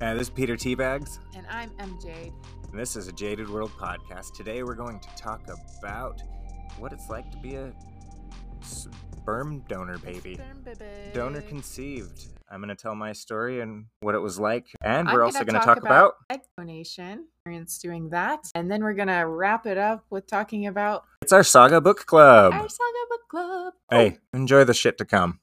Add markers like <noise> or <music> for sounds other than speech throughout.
Uh, this is Peter Teabags, And I'm MJ. and this is a Jaded World podcast. Today we're going to talk about what it's like to be a sperm donor baby. Sperm baby. Donor conceived. I'm going to tell my story and what it was like. And I'm we're also gonna going to talk about, egg donation. Experience doing that, and then we're gonna wrap it up with talking about it's our Saga Book Club. our Saga Book Club. Hey, enjoy the shit to come.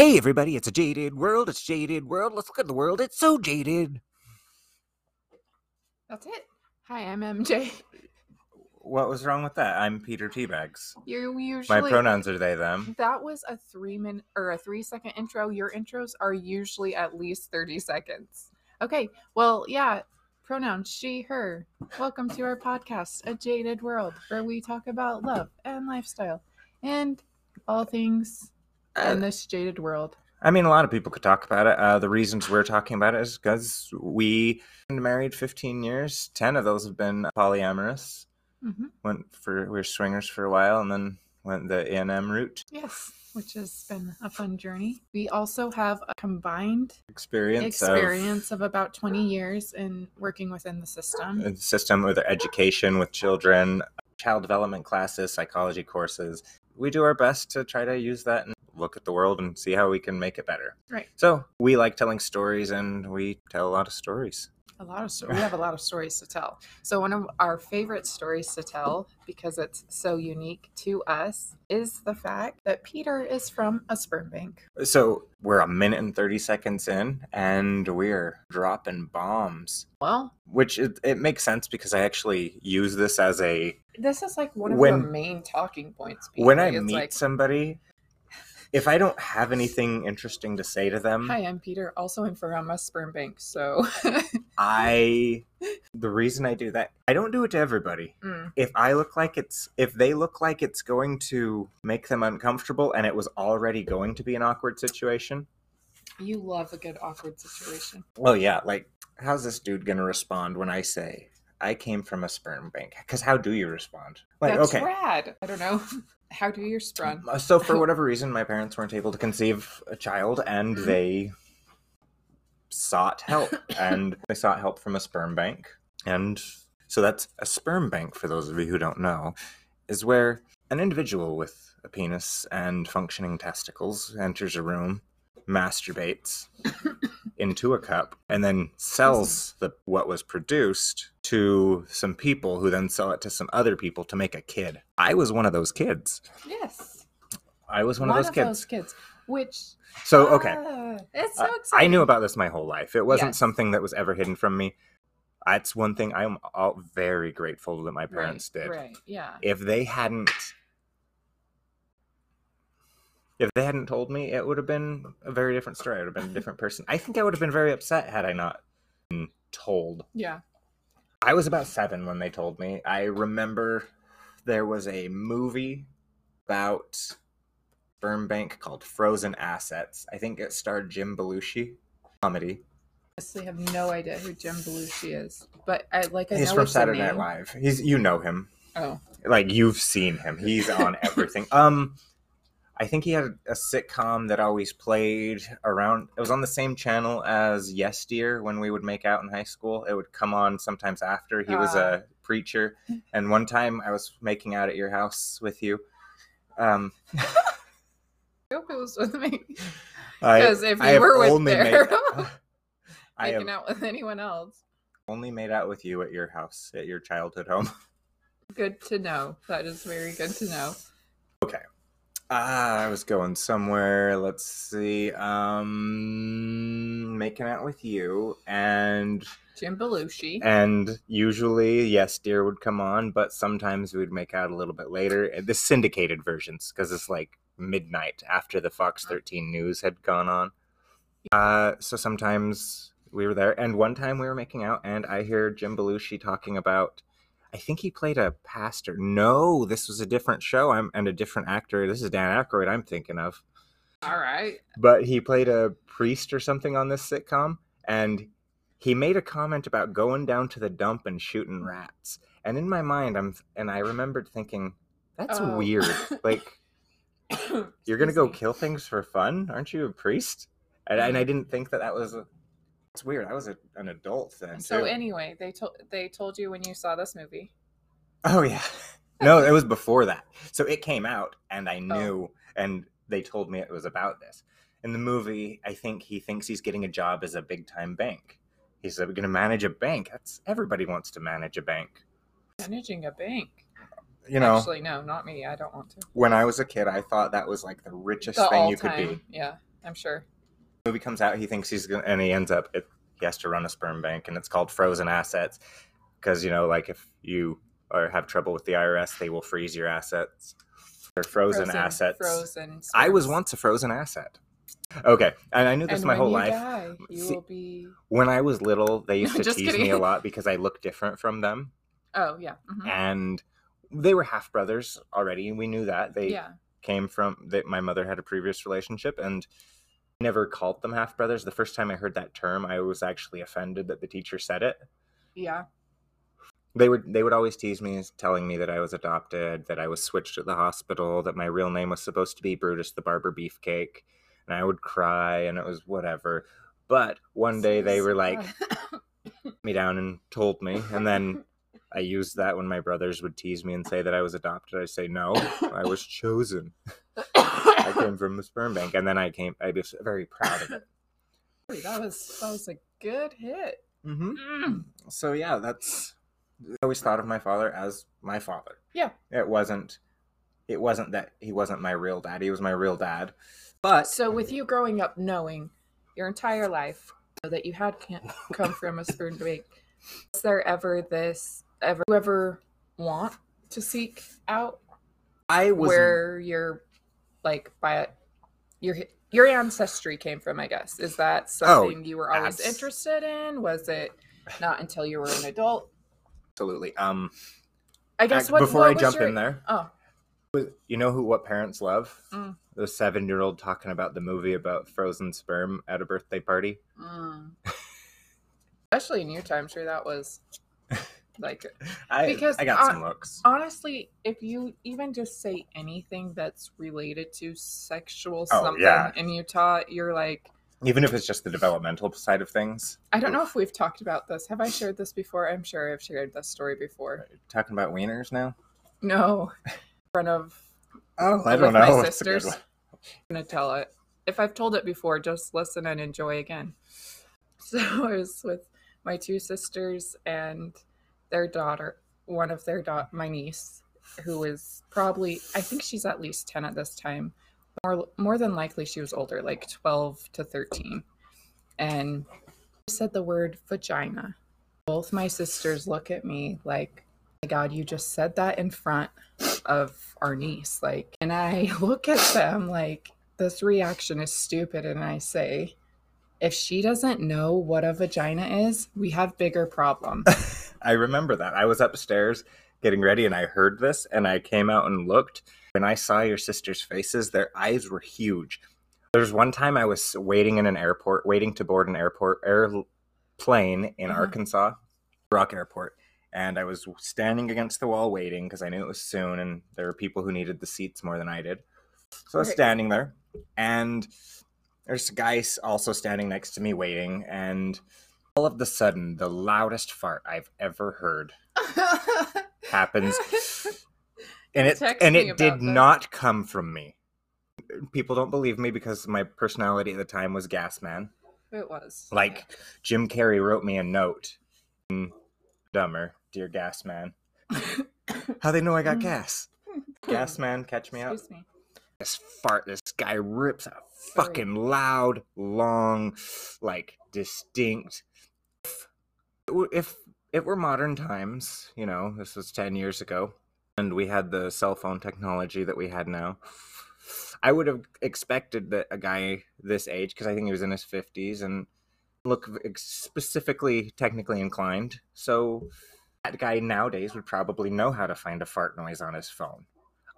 Hey everybody, it's a jaded world. It's a jaded world. Let's look at the world. It's so jaded. that's it. Hi, I'm MJ. What was wrong with that? I'm Peter Teabags. You're usually My pronouns are they them. That was a three minute or a three second intro. Your intros are usually at least 30 seconds. Okay, well, yeah, pronouns she, her. Welcome to our podcast, A Jaded World, where we talk about love and lifestyle and all things in this jaded world. I mean, a lot of people could talk about it. Uh, the reasons we're talking about it is because we been married 15 years. 10 of those have been polyamorous. hmm Went for we were swingers for a while, and then went the ENM route. Yes, which has been a fun journey. We also have a combined Experience, experience of about 20 years in working within the system. of a system with education with children, child development classes, psychology courses. We do our best to try to use that and look at the world and see how we can make it better. Right. So we like telling stories, and we tell a lot of stories. A lot of stories. we have a lot of stories to tell. So one of our favorite stories to tell because it's so unique to us is the fact that Peter is from a sperm bank. So we're a minute and 30 seconds in, and we're dropping bombs. Well, Which it, it makes sense because I actually use this as a this is like one of When- the main talking points. Peter. when I It's meet like, somebody. If I don't have anything interesting to say to them, "Hi, I'm Peter. Also, I'm from a sperm bank." So, <laughs> I the reason I do that, I don't do it to everybody. Mm, If I look like it's if they look like it's going to make them uncomfortable and it was already going to be an awkward situation. you love a good awkward situation. Oh yeah, like how's this dude going to respond when I say I came from a sperm bank? Cuz how do you respond? Like That's okay. rad. I don't know. <laughs> How do you sprung? Uh, So for <laughs> whatever reason my parents weren't able to conceive a child and Mhm. they sought help <coughs> and they sought help from a sperm bank. And so that's a sperm bank for those of you who don't know is where an individual with a penis and functioning testicles enters a room, masturbates <coughs> into a cup and then sells the what was produced to some people who then sell it to some other people to make a kid. I was one of those kids. Yes, I was one, of those kids. those kids. Which So okay, Ah, it's so exciting. I knew about this my whole life. It wasn't Yes. something that was ever hidden from me. That's one thing I'm all very grateful that my Right, parents did. Right. Yeah. If they hadn't, if they hadn't told me, it would have been a very different story. I would have been a different person. I think I would have been very upset had I not been told. Yeah. I was about seven when they told me. I remember there was a movie about sperm bank called Frozen Assets. I think it starred Jim Belushi. Comedy. honestly have no idea who Jim Belushi is, but I like I He's know from Saturday Night. Live. He's you know him. Oh, Like you've seen him. He's on <laughs> everything. um I think he had a sitcom that always played around it was on the same channel as Yes Dear when we would make out in high school. It would come on sometimes after. He was Ah. a preacher. And one time I was making out at your house with you. Um <laughs> I hope it was with me. <laughs> Because if you were with there, made- <laughs> I have making out with anyone else, only made out with you at your house, at your childhood home. good to know. That is very good to know. Ah, I was going somewhere. Let's see. Um, making out with you, and Jim Belushi. and usually, yes, dear would come on, but sometimes we'd make out a little bit later. The syndicated versions, because it's like midnight after the Fox 13 news had gone on. Uh, so sometimes we were there, and one time we were making out, and I hear Jim Belushi talking about. I think he played a pastor. No, this was a different show. I'm and a different actor. This is Dan Aykroyd. I'm thinking of, All right. but he played a priest or something on this sitcom, and he made a comment about going down to the dump and shooting mm. rats. And in my mind, I'm and I remembered thinking, that's Oh. weird. Like <coughs> you're gonna go me. kill things for fun? Aren't you a priest? and, and I mm. didn't think that that was. It's weird. I was a, an adult then. So too. anyway, they told they told you when you saw this movie. Oh yeah. <laughs> No, it was before that. So it came out and I oh. knew and they told me it was about this. In the movie, I think he thinks he's getting a job as a big time bank. He's going to manage a bank. That's everybody wants to manage a bank. Managing a bank. You know, Actually, no, not me. I don't want to. when I was a kid, I thought that was like the richest The thing you could be. Yeah, I'm sure. Movie comes out, he thinks he's going to, and he ends up, it, he has to run a sperm bank, and it's called Frozen Assets. Because, you know, like if you or have trouble with the IRS, they will freeze your assets. Or frozen, assets. Frozen. I was once a frozen asset. Okay, and I knew this And my whole life. Die, you See- will be. When I was little, they <laughs> used to tease me a lot because I looked different from them, Oh yeah. mhm. and they were half brothers already, and we knew that they Yeah. came from that. My mother had a previous relationship, and never called them half brothers. The first time I heard that term, I was actually offended that the teacher said it. Yeah. They would they would always tease me, telling me that I was adopted, that I was switched at the hospital, that my real name was supposed to be Brutus the Barber Beefcake, and I would cry, and it was whatever. But one day they were like, <laughs> me down and told me, and then I used that when my brothers would tease me and say that I was adopted. I say no, I was chosen. <coughs> <laughs> I came from a sperm bank, and then I came. I was very proud of it. that was that was a good hit. Mm-hmm. Mm. So yeah, that's. I always thought of my father as my father. Yeah. It wasn't. It wasn't that he wasn't my real dad. He was my real dad. But So with you growing up knowing your entire life that you had come from a sperm bank, is there ever this ever you ever want to seek out I was. where your like by your your ancestry came from? I guess is that Oh, something you were always abs- interested in? Was it not until you were an adult? absolutely. Um. I guess what before what I jump your- in there, Oh, you know who what parents love? Mm. The seven-year-old talking about the movie about frozen sperm at a birthday party. mm. <laughs> especially in your time, sure that was <laughs> like I Because, I got uh, some looks. honestly, if you even just say anything that's related to sexual Oh, something yeah. in Utah, you're like, Even if it's just the developmental side of things. I don't know if we've talked about this. Have I shared this before? I'm sure I've shared this story before. Talking about wieners now. No, <laughs> in front of Oh, I don't know. <laughs> Good sisters. I'm gonna tell it. If I've told it before, just listen and enjoy again. <laughs> So I was with my two sisters and their daughter, one of their daughter, my niece, who is probably I think she's at least ten at this time. More more than likely she was older, like twelve to thirteen. And I said the word vagina. Both my sisters look at me like, oh my God, you just said that in front of our niece. Like, and I <laughs> look at them like, this reaction is stupid. And I say, if she doesn't know what a vagina is, we have bigger problems. <laughs> I remember that. I was upstairs getting ready and I heard this and I came out and looked. and I saw your sisters' faces, their eyes were huge. There's one time I was waiting in an airport, waiting to board an airport airplane in Uh-huh. Arkansas, Rock Airport, and I was standing against the wall waiting because I knew it was soon and there were people who needed the seats more than I did. So I was standing there and there's a guy also standing next to me waiting and all of the sudden the loudest fart I've ever heard happens <laughs> and it Text and it did not come from me. People don't believe me because my personality at the time was gas man. It was. like jim carrey wrote me a note. Mm, dumber dear gas man. <laughs> How they know i got gas? Gas man catch me out Excuse me. this fart this guy rips a fucking loud long like distinct if it were modern times you know this was 10 years ago and we had the cell phone technology that we had now i would have expected that a guy this age because i think he was in his 50s and look specifically technically inclined so that guy nowadays would probably know how to find a fart noise on his phone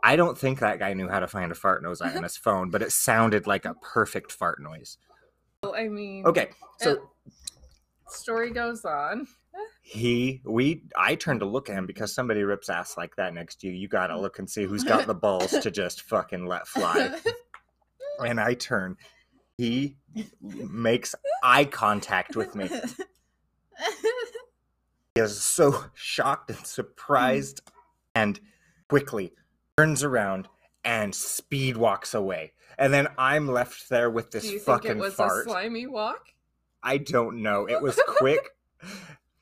I don't think that guy knew how to find a fart noise on <laughs> his phone, but it sounded like a perfect fart noise. Well, I mean, Okay, so uh, story goes on. he, we, I turned to look at him because somebody rips ass like that next to you. You gotta look and see who's got the balls to just fucking let fly. <laughs> And I turn, He makes eye contact with me. He is so shocked and surprised and quickly turns around and speed walks away. And then I'm left there with this Do you think fucking it was fart. a slimy walk? I don't know. It was <laughs> quick.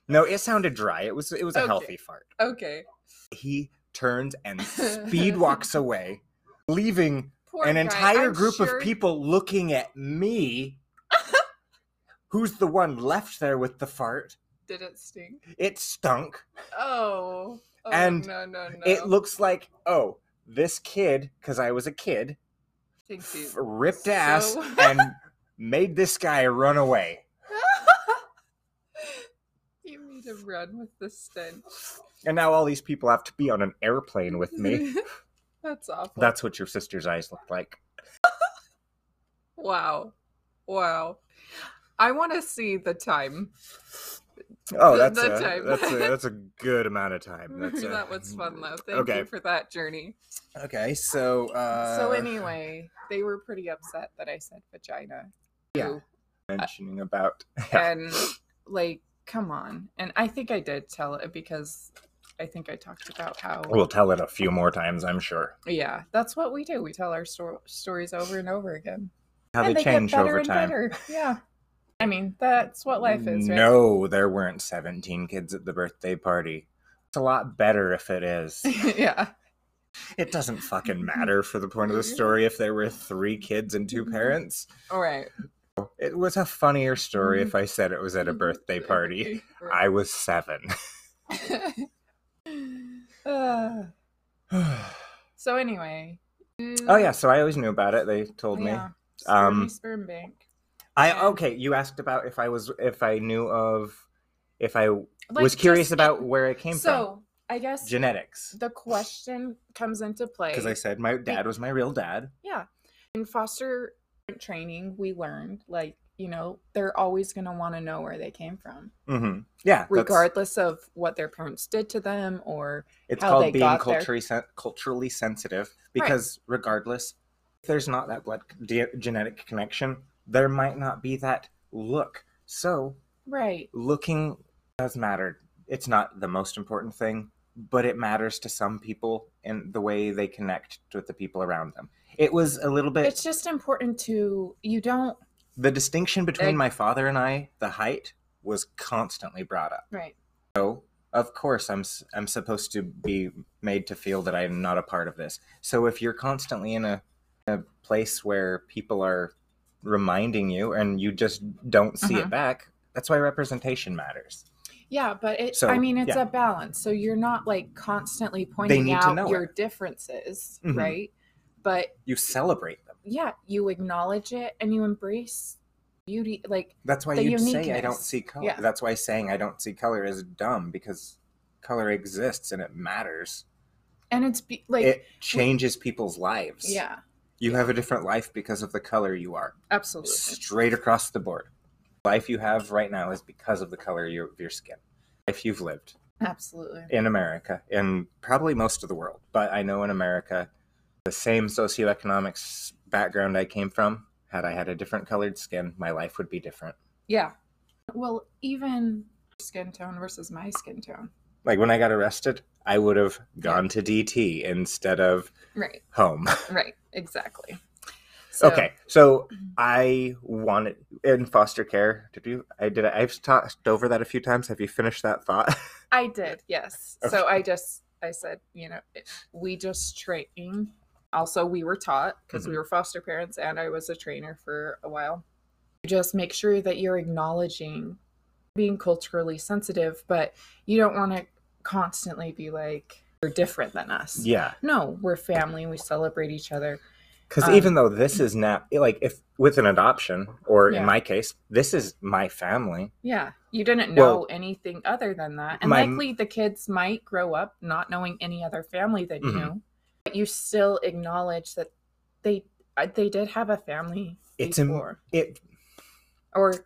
no, it sounded dry. It was it was a Okay. healthy fart. Okay. He turns and <laughs> speed walks away, leaving Poor an guy. entire I'm group sure- of people looking at me. <laughs> Who's the one left there with the fart? Did it stink? It stunk. Oh. oh And no, no, no. It looks like, oh, this kid, because I was a kid, Thinks he's- f- ripped ass and made this guy run away. <laughs> you need to run with the stench. And now all these people have to be on an airplane with me. <laughs> That's awful. That's what your sister's eyes look like. <laughs> wow. Wow. I want to see the time. Oh, that's the a, time. that's a that's a good amount of time. That's a- that was fun though. Thank okay. you for that journey. Okay, so uh, so anyway, they were pretty upset that I said vagina. Yeah. Mentioning about <laughs> And like, come on. And I think I did tell it because I think I talked about how we'll tell it a few more times, I'm sure. yeah, that's what we do. We tell our sto- stories over and over again. How and they change over time. better. Yeah. I mean, that's what life is, right? No, there weren't 17 kids at the birthday party. It's a lot better if it is. <laughs> yeah. It doesn't fucking matter for the point of the <laughs> story if there were three kids and two mm-hmm. parents. All right. It was a funnier story if I said it was at a birthday party. I was seven. Uh, <laughs> <sighs> so anyway. oh yeah, so I always knew about it. They told me. Yeah. Um, sperm bank. I and- okay. You asked about if I was if I knew of if I Like, was curious just- about where it came from. So I guess. Genetics. the question comes into play. Because I said my dad was my real dad. Yeah. In foster training, we learned like, you know, they're always going to want to know where they came from, hmm Yeah. regardless of what their parents did to them or It's how they called being culturally sen- culturally sensitive because regardless, if there's not that blood de- genetic connection, there might not be that look. So right. looking does matter. It's not the most important thing, but it matters to some people in the way they connect with the people around them. It was a little bit It's just important to you don't the distinction between my father and I, the height, was constantly brought up. right. So, of course, I'm I'm supposed to be made to feel that I'm not a part of this. So, if you're constantly in a, a place where people are reminding you and you just don't see Mhm. it back, that's why representation matters. Yeah, but it So, I mean it's yeah. a balance. So you're not like constantly pointing out your it. differences, Mhm. right? But You celebrate them. yeah, you acknowledge it and you embrace beauty like That's why you'd say I don't see color. Yeah. That's why saying I don't see color is dumb because color exists and it matters. and it's be, like it changes people's lives. yeah, You have a different life because of the color you are. absolutely. straight across the board. Life you have right now is because of the color of your, of your skin. Life you've lived Absolutely. in America, in probably most of the world, but I know in America, the same socioeconomic background I came from, had I had a different colored skin, my life would be different. Yeah. Well, even skin tone versus my skin tone. Like when I got arrested, I would have gone to DT instead of Right. home. <laughs> Right. Exactly. So, okay, so mm-hmm. I wanted in foster care. Did you? I did. I've talked over that a few times. Have you finished that thought? <laughs> I did. Yes. So I just I said, you know, we just train. Also, we were taught because Mm-hmm. we were foster parents and I was a trainer for a while. Just make sure that you're acknowledging being culturally sensitive, but you don't want to constantly be like you're different than us. yeah, No, we're family. We celebrate each other. because Um, even though this is now like if with an adoption, or Yeah. in my case, this is my family. Yeah, you didn't know Well, anything other than that, and my- likely the kids might grow up not knowing any other family that you Mhm. knew. But you still acknowledge that they uh, they did have a family It's im- before, It or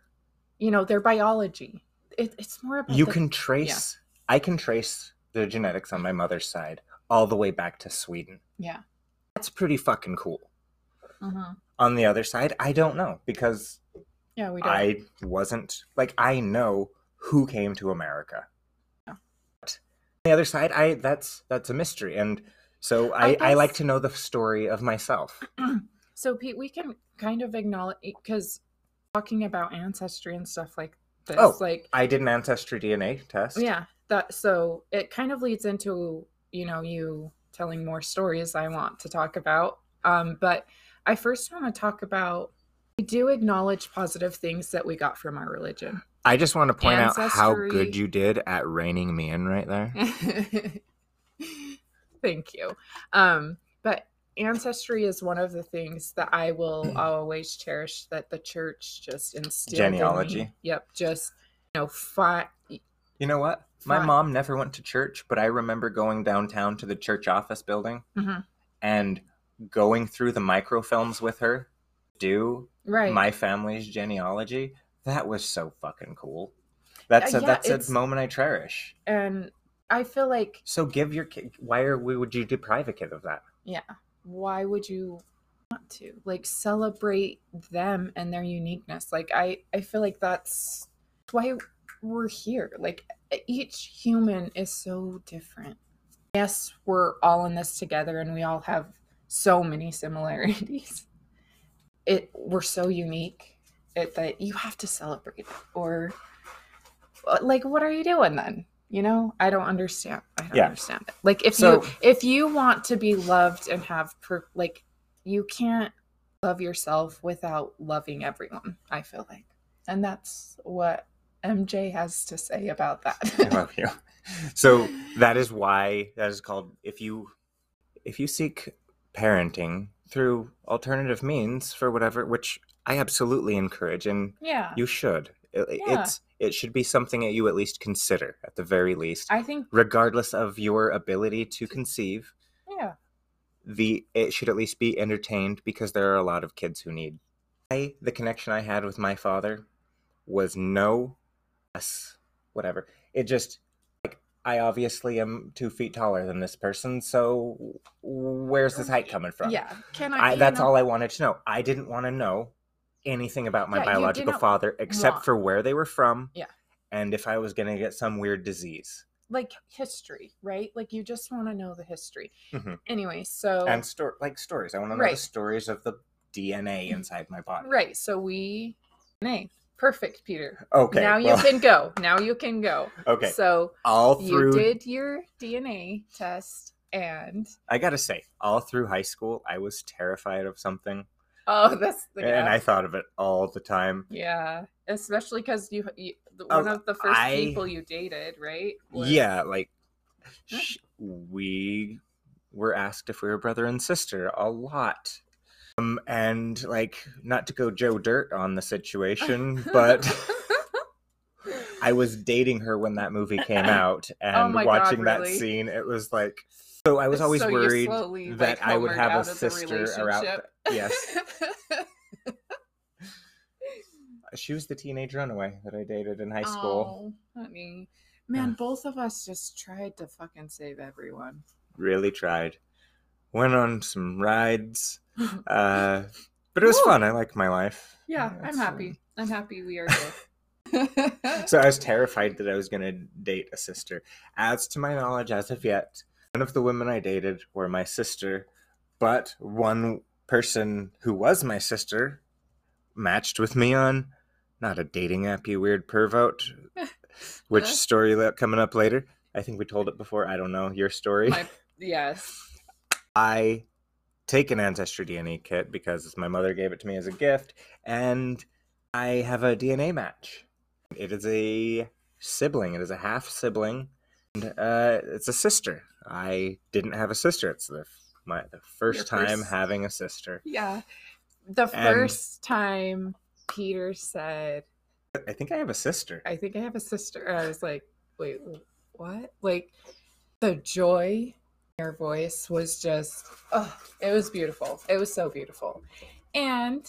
you know their biology. It, it's more about you the- can trace. I can trace the genetics on my mother's side all the way back to Sweden. yeah. That's pretty fucking cool. Mhm. On the other side, I don't know because Yeah, we don't. I wasn't like I know who came to America. Yeah. But on the other side, I that's that's a mystery, and so I I, I, like to know the story of myself. <clears throat> So Pete, we can kind of acknowledge because talking about ancestry and stuff like this, Oh. like I did an ancestry DNA test. yeah, that so it kind of leads into you know you telling more stories I want to talk about. Um, but I first want to talk about we do acknowledge positive things that we got from our religion. I just want to point out how good you did at reining me in right there. <laughs> Thank you. Um, but ancestry is one of the things that I will always cherish that the church just instilled. in me. Genealogy. Yep. Just you know, fi- You know what? My mom never went to church, but I remember going downtown to the church office building Mhm. and going through the microfilms with her, do right. my family's genealogy. That was so fucking cool. That's Uh, a, yeah, that's a moment I cherish. and I feel like So give your kid. Why are we? Would you deprive a kid of that? yeah, why would you want to like celebrate them and their uniqueness? Like I I feel like that's why we're here. Like each human is so different. Yes, we're all in this together and we all have so many similarities. <laughs> It we're so unique it, that you have to celebrate it. or uh, like what are you doing then? You know, I don't understand. I don't Yeah. understand it. Like if So- you if you want to be loved and have per, like you can't love yourself without loving everyone. I feel like, and that's what MJ has to say about that. <laughs> I love you. So that is why that is called. If you if you seek parenting through alternative means for whatever, which I absolutely encourage, and yeah, you should. It, Yeah. It's it should be something that you at least consider at the very least, I think regardless of your ability to conceive. yeah, the it should at least be entertained because there are a lot of kids who need. I the connection I had with my father was no less whatever. It just like I obviously am two feet taller than this person, so where's this height coming from? yeah. Can I? I, that's know- all I wanted to know. I didn't want to know anything about my Yeah, biological father except want- for where they were from. Yeah. And if I was going to get some weird disease. like history, right? Like you just want to know the history. Mhm. Anyway, so And sto- like stories. I want to know the stories of the DNA inside my body. right, so we, nay, perfect, Peter. Okay. now you can go. Now you can go. <laughs> Okay. So all you did your DNA test, and I gotta say, all through high school, I was terrified of something, oh, that's the and I thought of it all the time. Yeah, especially because you, you Oh, one of the first I- people you dated, right? was- Yeah, like sh- we were asked if we were brother and sister a lot. Um, and like, not to go Joe Dirt on the situation, <laughs> but I was dating her when that movie came <laughs> out, and Oh my God, watching that scene, it was like. So I was always So worried slowly, that like, I would have a out of the sister around. Yes, <laughs> she was the teenage runaway that I dated in high school. Oh, honey. Man, both of us just tried to fucking save everyone. Really tried. Went on some rides, <laughs> uh, but it was Woo! fun. I like my life. yeah, I'm It's, uh, happy. I'm happy we are good. <laughs> So I was terrified that I was going to date a sister. As to my knowledge, as of yet, none of the women I dated were my sister, but one person who was my sister matched with me on not a dating app, you weird pervert. <laughs> Which story le- coming up later? I think we told it before. I don't know your story. My- yes. I take an ancestry DNA kit because my mother gave it to me as a gift, and I have a DNA match. It is a sibling. It is a half sibling, and uh, it's a sister. I didn't have a sister. It's the my the first Your time first- having a sister. Yeah. The And- first time Peter said, I think I have a sister. I think I have a sister. I was like, wait, what? Like the joy in your voice was just, oh, it was beautiful. It was so beautiful. And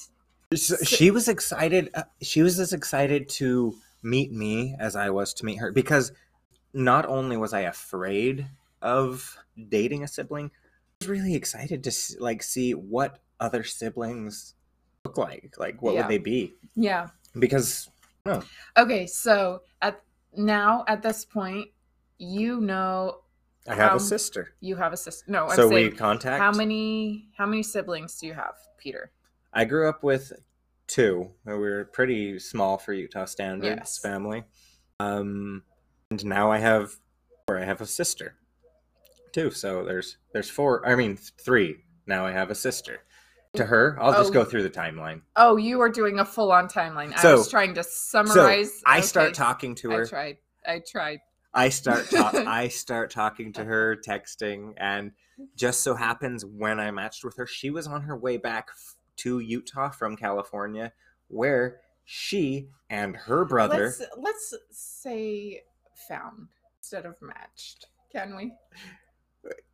So she was excited. Uh, she was as excited to meet me as I was to meet her because not only was I afraid of dating a sibling, was really excited to like see what other siblings look like? Like, what Yeah. would they be? Yeah. Because Okay, so at now at this point, you know I have How- a sister. you have a sister. No, I'm so we contact. how many how many siblings do you have, Peter? I grew up with two. We were pretty small for Utah standards Yes. family. Um, and now I have, or I have a sister, too. So there's there's four. I mean three. Now I have a sister. To her, I'll just Oh. go through the timeline. Oh, you are doing a full on timeline. I So- was trying to So summarize. I Okay, start talking to her. I tried. I tried. I start talk, <laughs> I start talking to her, texting, and just so happens when I matched with her, she was on her way back f- to Utah from California, where she and her brother. Let's let's say found instead of matched. Can we?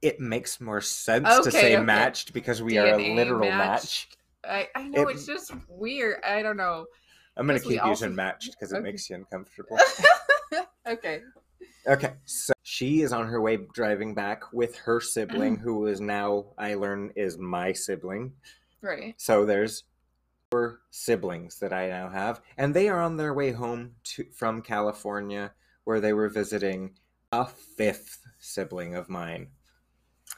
It makes more sense to say okay. matched because we are a literal matched. match. I I know It- it's just weird. I don't know. I'm gonna keep also- using matched because it makes you uncomfortable. <laughs> okay. Okay, so she is on her way driving back with her sibling, who is now I learn is my sibling. Right. So there's four siblings that I now have, and they are on their way home to from California, where they were visiting a fifth sibling of mine.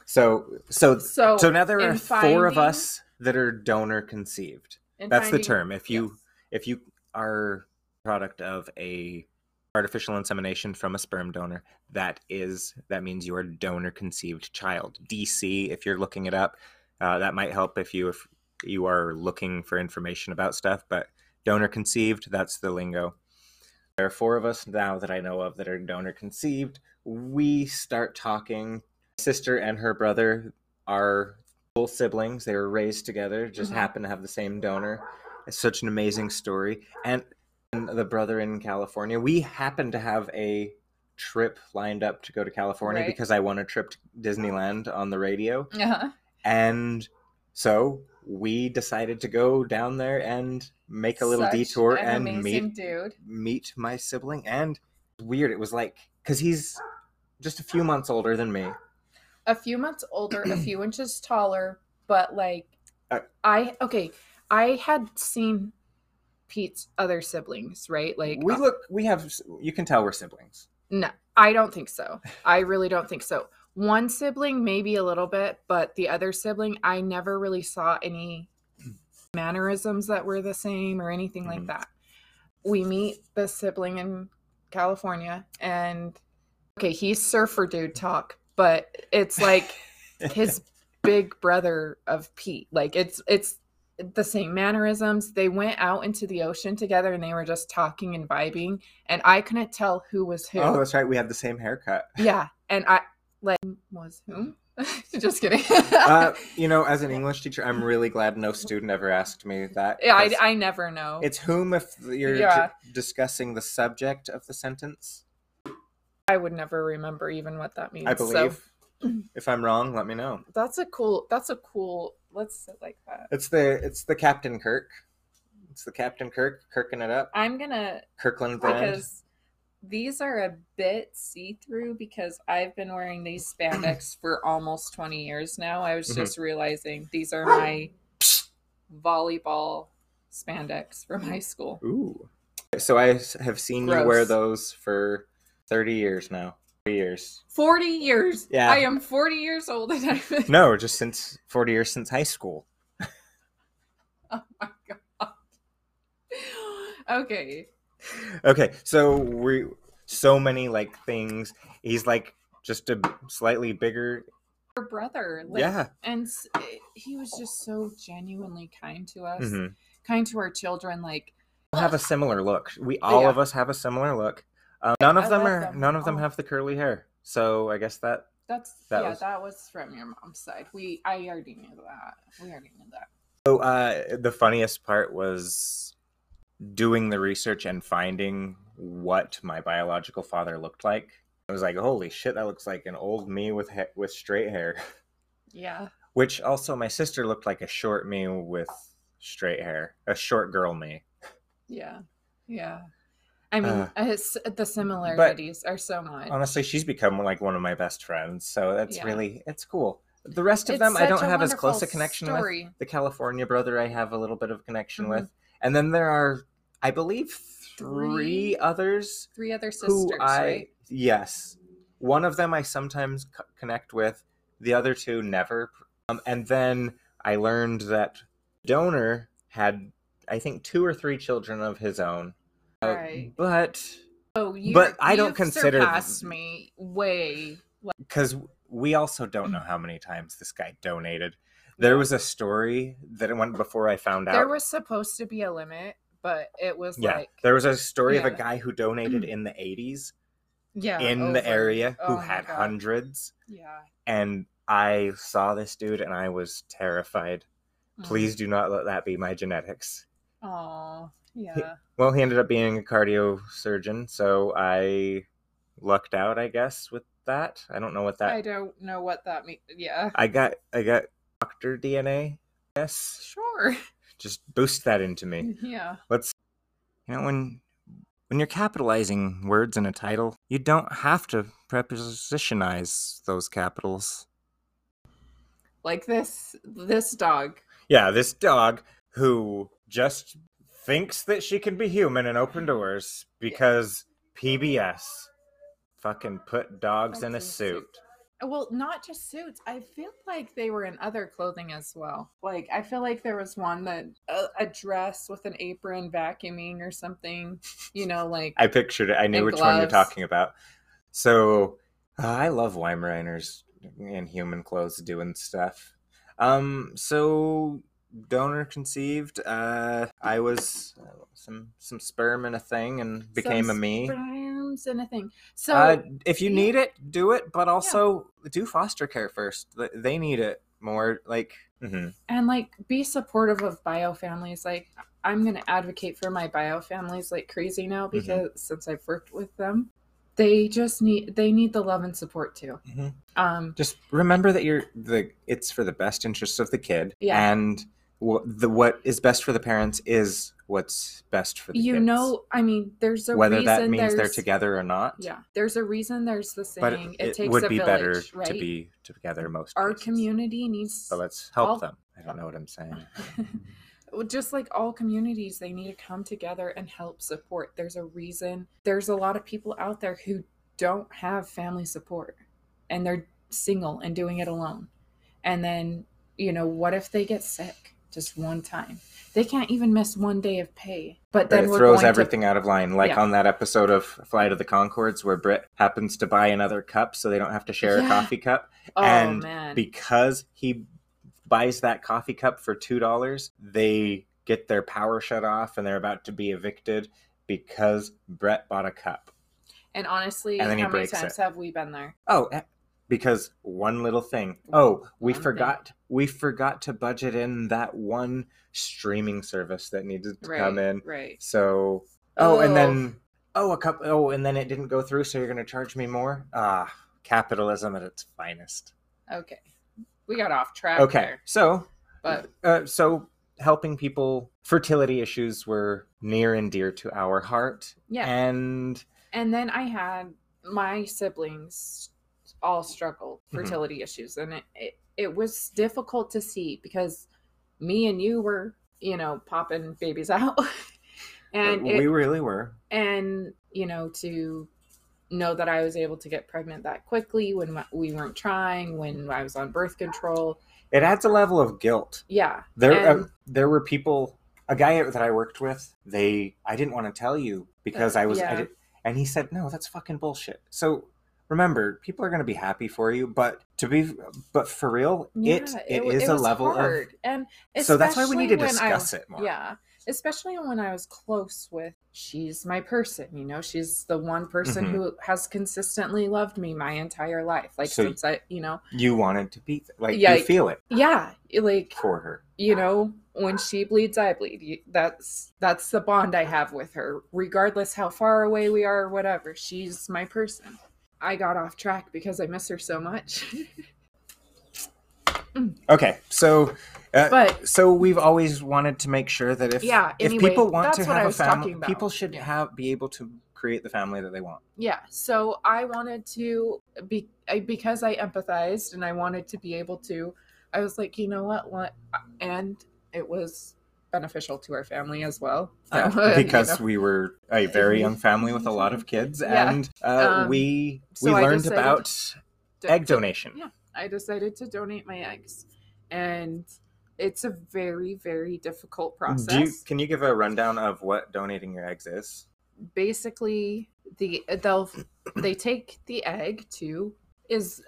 So, so, So so now there are four of us that are donor conceived. That's the term. If you yes. if you are product of a artificial insemination from a sperm donor, that is that means you are donor conceived child. DC, if you're looking it up, uh, that might help if you if you are looking for information about stuff. But donor conceived, that's the lingo. There are four of us now that I know of that are donor conceived. We start talking. Sister and her brother are full siblings. They were raised together, just Mhm. happen to have the same donor. It's such an amazing story. And, and the brother in California, we happen to have a trip lined up to go to California Right. because I won a trip to Disneyland on the radio. Uh-huh. And so we decided to go down there and make a little Such detour an and meet dude. meet my sibling. And weird, it was like because he's just a few months older than me. A few months older, a few <clears throat> inches taller, but like Uh, I okay, I had seen Pete's other siblings, right? Like we uh, look, we have, you can tell we're siblings. no, I don't think so. I really don't think so. One sibling maybe a little bit, but the other sibling I never really saw any <clears throat> mannerisms that were the same or anything like Mhm. that. We meet the sibling in California and okay, he's surfer dude talk, but it's like <laughs> his big brother of Pete. Like it's it's the same mannerisms. They went out into the ocean together and they were just talking and vibing, and I couldn't tell who was who. Oh, that's right. We have the same haircut. yeah, and I like was whom? <laughs> just kidding. uh, <laughs> you know, as an English teacher, I'm really glad no student ever asked me that. yeah, I, I never know. it's whom if you're Yeah. d- discussing the subject of the sentence. I would never remember even what that means. I so believe. if I'm wrong, let me know. that's a cool. That's a cool. Let's sit like that. It's the it's the Captain Kirk. It's the Captain Kirk kirking it up. I'm gonna Kirkland brand. because these are a bit see-through because I've been wearing these spandex <clears throat> for almost 20 years now. I was Mhm. just realizing these are my volleyball spandex from high school. Ooh. So I have seen you wear those for 30 years now. 30 years. 40 years. Yeah. I am 40 years old and I've No, just since 40 years since high school. <laughs> Oh my god. <gasps> Okay. Okay, so we so many like things. He's like just a slightly bigger. Her brother. Like, yeah. And he was just so genuinely kind to us, hmm kind to our children. Like, Have a similar look. We all Yeah. of us have a similar look. Um, none of I them are. them. None of them Oh. have the curly hair. So I guess that. That's That yeah, was- that was from your mom's side. We I already knew that. We already knew that. So uh, the funniest part was doing the research and finding what my biological father looked like. I was like, holy shit, that looks like an old me with ha- with straight hair. Yeah. <laughs> Which also my sister looked like a short me with straight hair, a short girl me. Yeah. Yeah. I mean, Uh, it's, the similarities are so much. Honestly, she's become like one of my best friends, so that's Yeah. really it's cool. The rest of It's them I don't have as close a connection with. The California brother I have a little bit of connection Mhm. with. And then there are I believe three, Three others Three other sisters, I right? yes. One of them I sometimes c- connect with, the other two never. Um, and then I learned that donor had I think two or three children of his own. Uh, Right. but Oh, you but I don't consider- surpassed me way. because we also don't know how many times this guy donated. There was a story that went before I found out. There was supposed to be a limit, but it was yeah, like there was a story of a guy who donated <clears throat> in the 80s yeah in the area who Oh had hundreds. Yeah. And I saw this dude and I was terrified. Mm. Please do not let that be my genetics. Oh, yeah. Well, he ended up being a cardio surgeon, so I lucked out, I guess, with that. I don't know what that I don't know what that means. Yeah. I got I got doctor DNA. Yes. Sure. Just boost that into me. Mm, yeah. Let's you know when when you're capitalizing words in a title, you don't have to prepositionize those capitals. Like this this dog. Yeah, this dog who just thinks that she can be human and open doors because PBS fucking put dogs in a Dogs in a suit. Well, not just suits. I feel like they were in other clothing as well. Like I feel like there was one that a, a dress with an apron vacuuming or something. You know, like I pictured it. I knew which one you're talking about. So uh, I love Weimaraners in human clothes doing stuff. Um, so donor conceived. Uh, I was uh, some some sperm in a thing and became a me. sperms and a thing. So uh, if you yeah. need it, do it, but also do foster care first. They need it more. Like, mhm. and like be supportive of bio families like i'm going to advocate for my bio families like crazy now Mm-hmm. because since i've worked with them they just need they need the love and support too Mhm. um just remember that you're the. It's for the best interest of the kid, Yeah. and the what is best for the parents is what's best for the parents. you kids. know i mean there's a whether that means they're together or not. yeah there's a reason there's the but saying it, it, takes would be village better right to be together most. our cases. community needs So let's help all- them. I don't know what I'm saying. <laughs> Well, just like all communities they need to come together and help support there's a reason there's a lot of people out there who don't have family support and they're single and doing it alone and then you know what if they get sick just one time they can't even miss one day of pay but then it throws everything out of line, like Yeah. on that episode of Flight of the Conchords, where Bret happens to buy another cup so they don't have to share Yeah. a coffee cup. oh and man because he buys that coffee cup for two dollars, they get their power shut off and they're about to be evicted because Bret bought a cup. and honestly And how many times it. have we been there Oh, because one little thing. Oh, we One thing. forgot. We forgot to budget in that one streaming service that needed to come in. right So, oh, and then oh, a couple Oh, and then it didn't go through. So you're going to charge me more? Ah, capitalism at its finest. okay we got off track Okay, there, so but uh, so helping people fertility issues were near and dear to our heart yeah and and then I had my siblings all struggled Mhm. fertility issues, and it, it it was difficult to see because me and you were you know popping babies <laughs> out, and we it, really were. and you know to know that I was able to get pregnant that quickly when we weren't trying when I was on birth control, it adds a level of guilt. Yeah, there and- uh, there were people a guy that i worked with they i didn't want to tell you because Uh, i was I did, and he said no that's fucking bullshit. So remember people are going to be happy for you but to be but for real it Yeah, it wa- is a level hard. and So that's why we need to when I- discuss it more. Yeah, especially when I was close with. She's my person, you know. She's the one person Mhm. who has consistently loved me my entire life. Like So- since I, you know, you wanted to be like Yeah, you feel it yeah, like for her you know, when she bleeds, I bleed. That's that's the bond I have with her, regardless how far away we are or whatever. She's my person. I got off track because I miss her so much. <laughs> Mm. Okay, so uh, But so we've always wanted to make sure that if Yeah, if people want to have a family, people should Yeah. have be able to create the family that they want. yeah, so I wanted to be because I empathized and I wanted to be able to. I was like, you know what? What? And it was beneficial to our family as well. Yeah, Uh, <laughs> you because know. we were a very young family with a lot of kids, Yeah. and uh, Um, we we I learned decided about to- egg donation. yeah. I decided to donate my eggs, and it's a very very difficult process. Do you, can you give a rundown of what donating your eggs is? basically the they'll they take the egg to is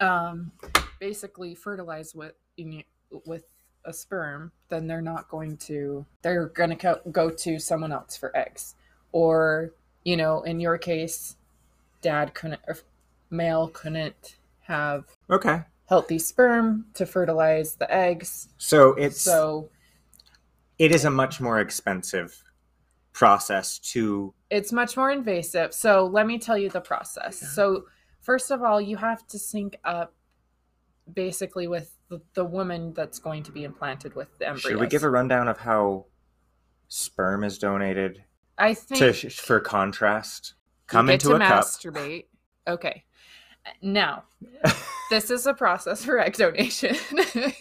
um basically fertilized with with a sperm then they're not going to they're going to co- go to someone else for eggs or you know in your case dad couldn't or male couldn't have Okay, healthy sperm to fertilize the eggs so it's so it is a much more expensive process to It's much more invasive. So let me tell you the process. Yeah. So first of all, you have to sync up basically with the, the woman that's going to be implanted with the embryos. should we give a rundown of how sperm is donated I think to for contrast come into to a cup masturbate. Okay. Now, <laughs> this is a process for egg donation. <laughs>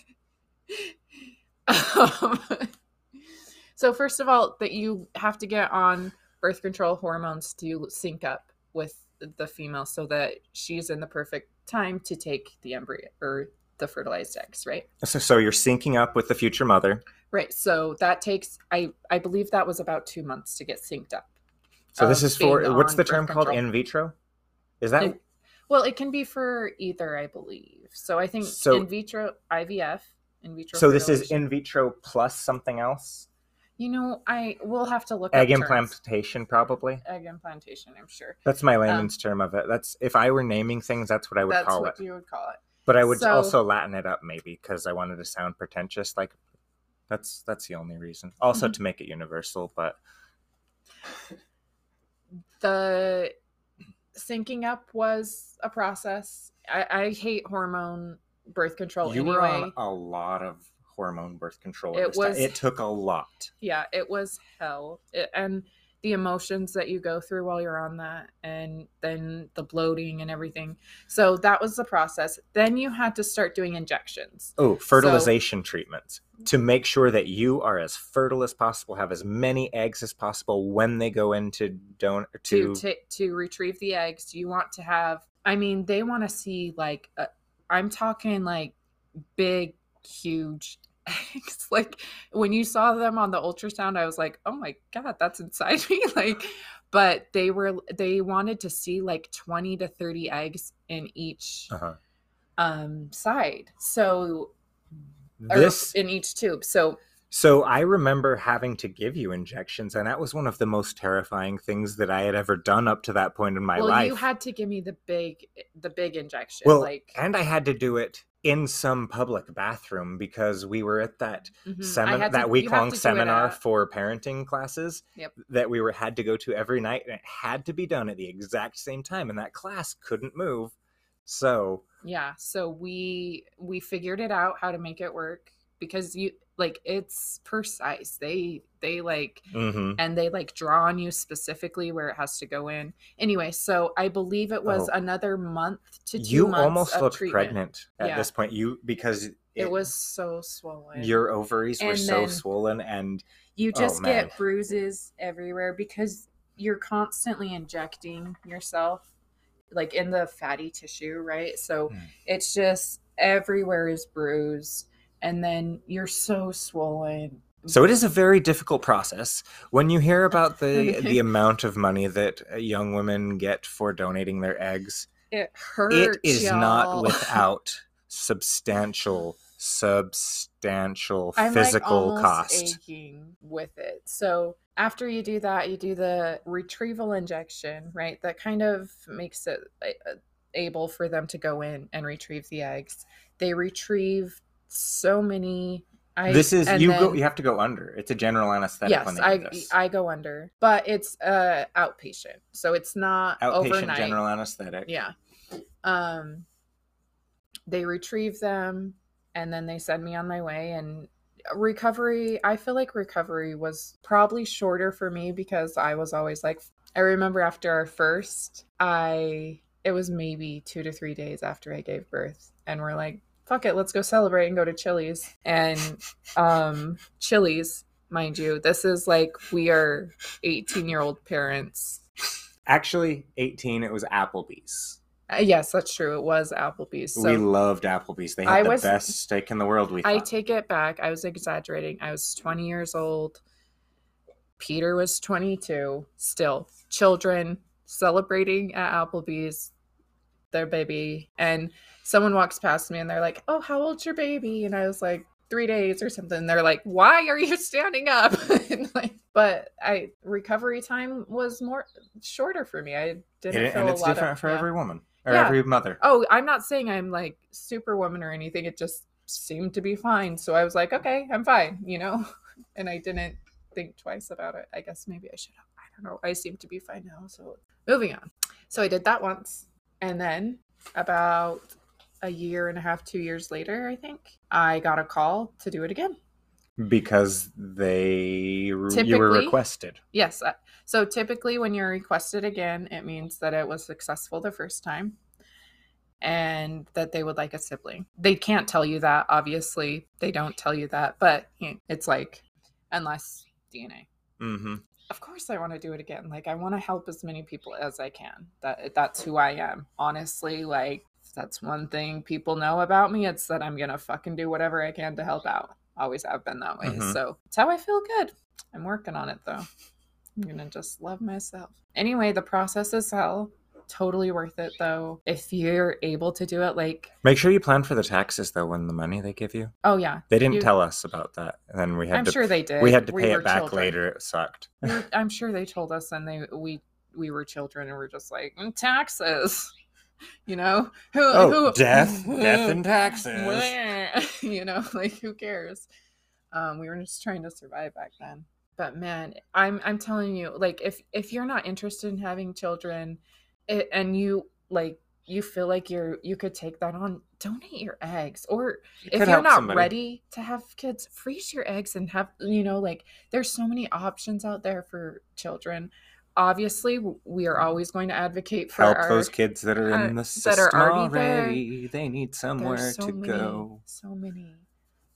um, so first of all, that you have to get on birth control hormones to sync up with the female so that she's in the perfect time to take the embryo or the fertilized eggs, right? so, so you're syncing up with the future mother Right. So that takes I I believe that was about 2 months to get synced up. so this um, is for what's the term called in vitro is that In- Well, it can be for either, I believe. So I think So- in vitro IVF, in vitro. so this is in vitro plus something else You know, I will have to look egg implantation probably Egg implantation. I'm sure that's my layman's term of it that's if i were naming things that's what i would that's call what it you would call it. but i would So- also latin it up maybe because i wanted to sound pretentious like that's that's the only reason also Mhm. to make it universal but The syncing up was a process. I, I hate hormone birth control you anyway. were on a lot of hormone birth control It this time. was- it took a lot. Yeah it was hell. It, and the emotions that you go through while you're on that and then the bloating and everything. So that was the process. Then you had to start doing injections. Oh, fertilization treatments to make sure that you are as fertile as possible, have as many eggs as possible when they go into don to to. to, to retrieve the eggs. You want to have i mean they want to see like i i'm talking like big huge <laughs> eggs like when you saw them on the ultrasound i was like oh my god that's inside <laughs> me like but they were they wanted to see like 20 to 30 eggs in each uh-huh. um side so or This in each tube so so I remember having to give you injections, and that was one of the most terrifying things that I had ever done up to that point in my well life. you had to give me the big the big injection well, like and I had to do it in some public bathroom because we were at that mhm. Seminar, to- that week long to do it seminar for parenting classes Yep. that we were had to go to every night, and it had to be done at the exact same time, and that class couldn't move. So yeah so we we figured it out how to make it work because you like it's precise they they like mhm. and they like draw on you specifically where it has to go in anyway so i believe it was Oh. another month to two you almost looked treatment. pregnant at Yeah. this point. You because it, was so swollen your ovaries were so swollen, and you oh, just man. get bruises everywhere because you're constantly injecting yourself like in the fatty tissue right so Hmm. it's just everywhere is bruised and then you're so swollen so it is a very difficult process. When you hear about the <laughs> the amount of money that young women get for donating their eggs, it hurts it is not y'all. without <laughs> substantial substantial I'm physical like cost aching with it. So after you do that, you do the retrieval injection, right? That kind of makes it uh, able for them to go in and retrieve the eggs. They retrieve so many. I, this is you go you have to go under it's a general anesthetic Yes, I. I go under, but it's uh outpatient, so it's not outpatient overnight. general anesthetic Yeah. Um they retrieve them and then they send me on my way and recovery i feel like recovery was probably shorter for me because i was always like i remember after our first i it was maybe two to three days after i gave birth and we're like fuck it let's go celebrate and go to chili's and um chili's mind you this is like we are 18 year old parents Actually, 18, it was Applebee's. Uh, yes that's true it was applebee's so we loved Applebee's. They had I the was- best steak in the world, we I thought. take it back. I was exaggerating. I was 20 years old. Peter was 22. Still, children celebrating at Applebee's, their baby. And someone walks past me and they're like, Oh, how old's your baby? And I was like, Three days or something. They're like, Why are you standing up? <laughs> and like, but I recovery time was more shorter for me. I didn't It- feel and a it's lot different of, for yeah. every woman or Yeah. every mother. Oh, I'm not saying I'm like superwoman or anything. It just seemed to be fine. So I was like, okay, I'm fine, you know? <laughs> And I didn't think twice about it. I guess maybe I should have. I don't know. I seem to be fine now. So moving on. So I did that once. And then about a year and a half, two years later, I think, I got a call to do it again. Because they you were requested. Yes. uh, So typically, when you're requested again, it means that it was successful the first time and that they would like a sibling. They can't tell you that, obviously. They don't tell you that, but you know, it's like, unless DNA. Mm-hmm. Of course, I want to do it again. Like, I want to help as many people as I can. That That's who I am. Honestly, like, that's one thing people know about me. It's that I'm going to fucking do whatever I can to help out. Always have been that way. Mhm. So it's how I feel good. I'm working on it though. I'm gonna just love myself. Anyway, the process is hell. Totally worth it though. If you're able to do it, like, Make sure you plan for the taxes though when the money they give you. oh yeah, They didn't You- tell us about that, and then we had I'm to sure they did. we had to pay it back children. later. It sucked. Were- <laughs> I'm sure they told us, and they we we were children, and we're just like "Mm, taxes. <laughs> You know who? Oh, who death, <laughs> death, and taxes. you know, like who cares? Um, we were just trying to survive back then. But man, I'm I'm telling you, like if if you're not interested in having children, it, and you like you feel like you're you could take that on, donate your eggs. Or You if you're not somebody. ready to have kids, freeze your eggs and have you know like there's so many options out there for children. Obviously, we are always going to advocate for help our, those kids that are our- in the system already already. They need somewhere so to many, go. So many.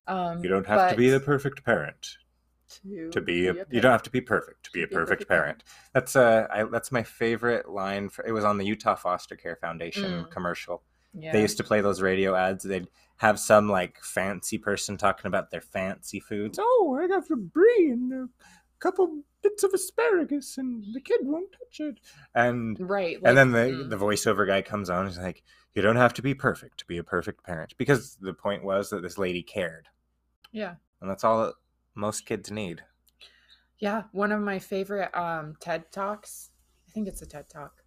Um, You don't have to be the perfect parent to, to be a. parent. You don't have to be perfect to be a perfect perfect parent. parent. That's uh, I, that's my favorite line. For, it was on the Utah Foster Care Foundation Mm. commercial. Yeah. They used to play those radio ads. They'd have some like fancy person talking about their fancy foods. Oh, I got some brie and a couple bits of asparagus, and the kid won't touch it. And right. and then the mm, the voiceover guy comes on. And he's like, "You don't have to be perfect to be a perfect parent," because the point was that this lady cared, yeah, and that's all that most kids need. yeah. One of my favorite um TED talks. I think it's a TED talk.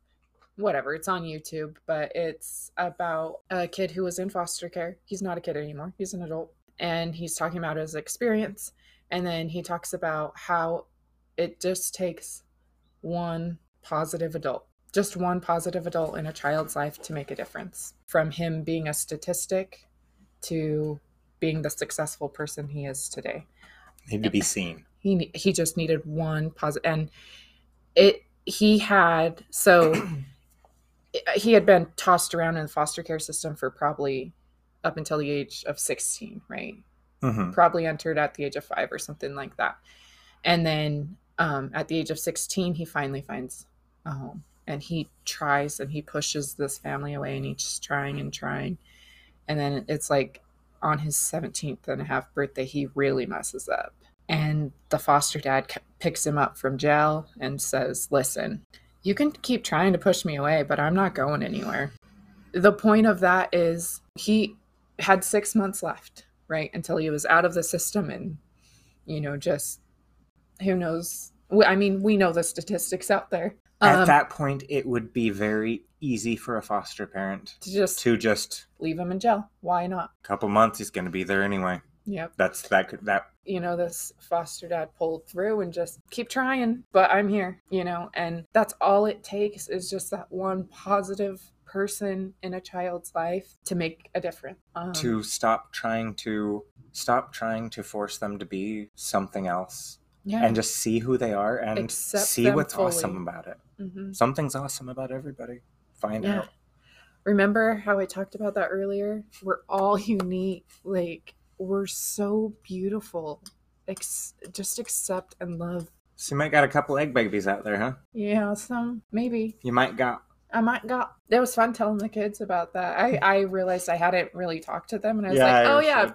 Whatever. It's on YouTube, but it's about a kid who was in foster care. He's not a kid anymore. He's an adult, and he's talking about his experience. And then he talks about how it just takes one positive adult, just one positive adult in a child's life to make a difference. From him being a statistic to being the successful person he is today. Need to be seen. He he just needed one positive, and it he had so <clears throat> he had been tossed around in the foster care system for probably up until the age of 16 right hmm probably entered at the age of five or something like that. And then um, at the age of 16, he finally finds a home and he tries and he pushes this family away and he's trying and trying. And then it's like on his 17th and a half birthday, he really messes up. And the foster dad picks him up from jail and says, Listen, you can keep trying to push me away, but I'm not going anywhere. The point of that is he had six months left, right? Until he was out of the system and, you know, just who knows. I mean, we know the statistics out there. At Um, that point, it would be very easy for a foster parent to just to just leave him in jail. Why not? a couple months. He's going to be there anyway. Yep. That's that. could That you know, this foster dad pulled through and just keep trying, but I'm here, you know, and that's all it takes is just that one positive person in a child's life to make a difference. Um, to stop trying to stop trying to force them to be something else yeah. and just see who they are and Accept see what's awesome about it. Mhm. Something's awesome about everybody. Find Yeah. out. Remember how I talked about that earlier? We're all <laughs> unique. Like we're so beautiful. Ex- just accept and love. So you might got a couple egg babies out there, huh? Yeah, some maybe. You might got I might got. It was fun telling the kids about that. I I realized I hadn't really talked to them, and I was Yeah, like, I oh yeah,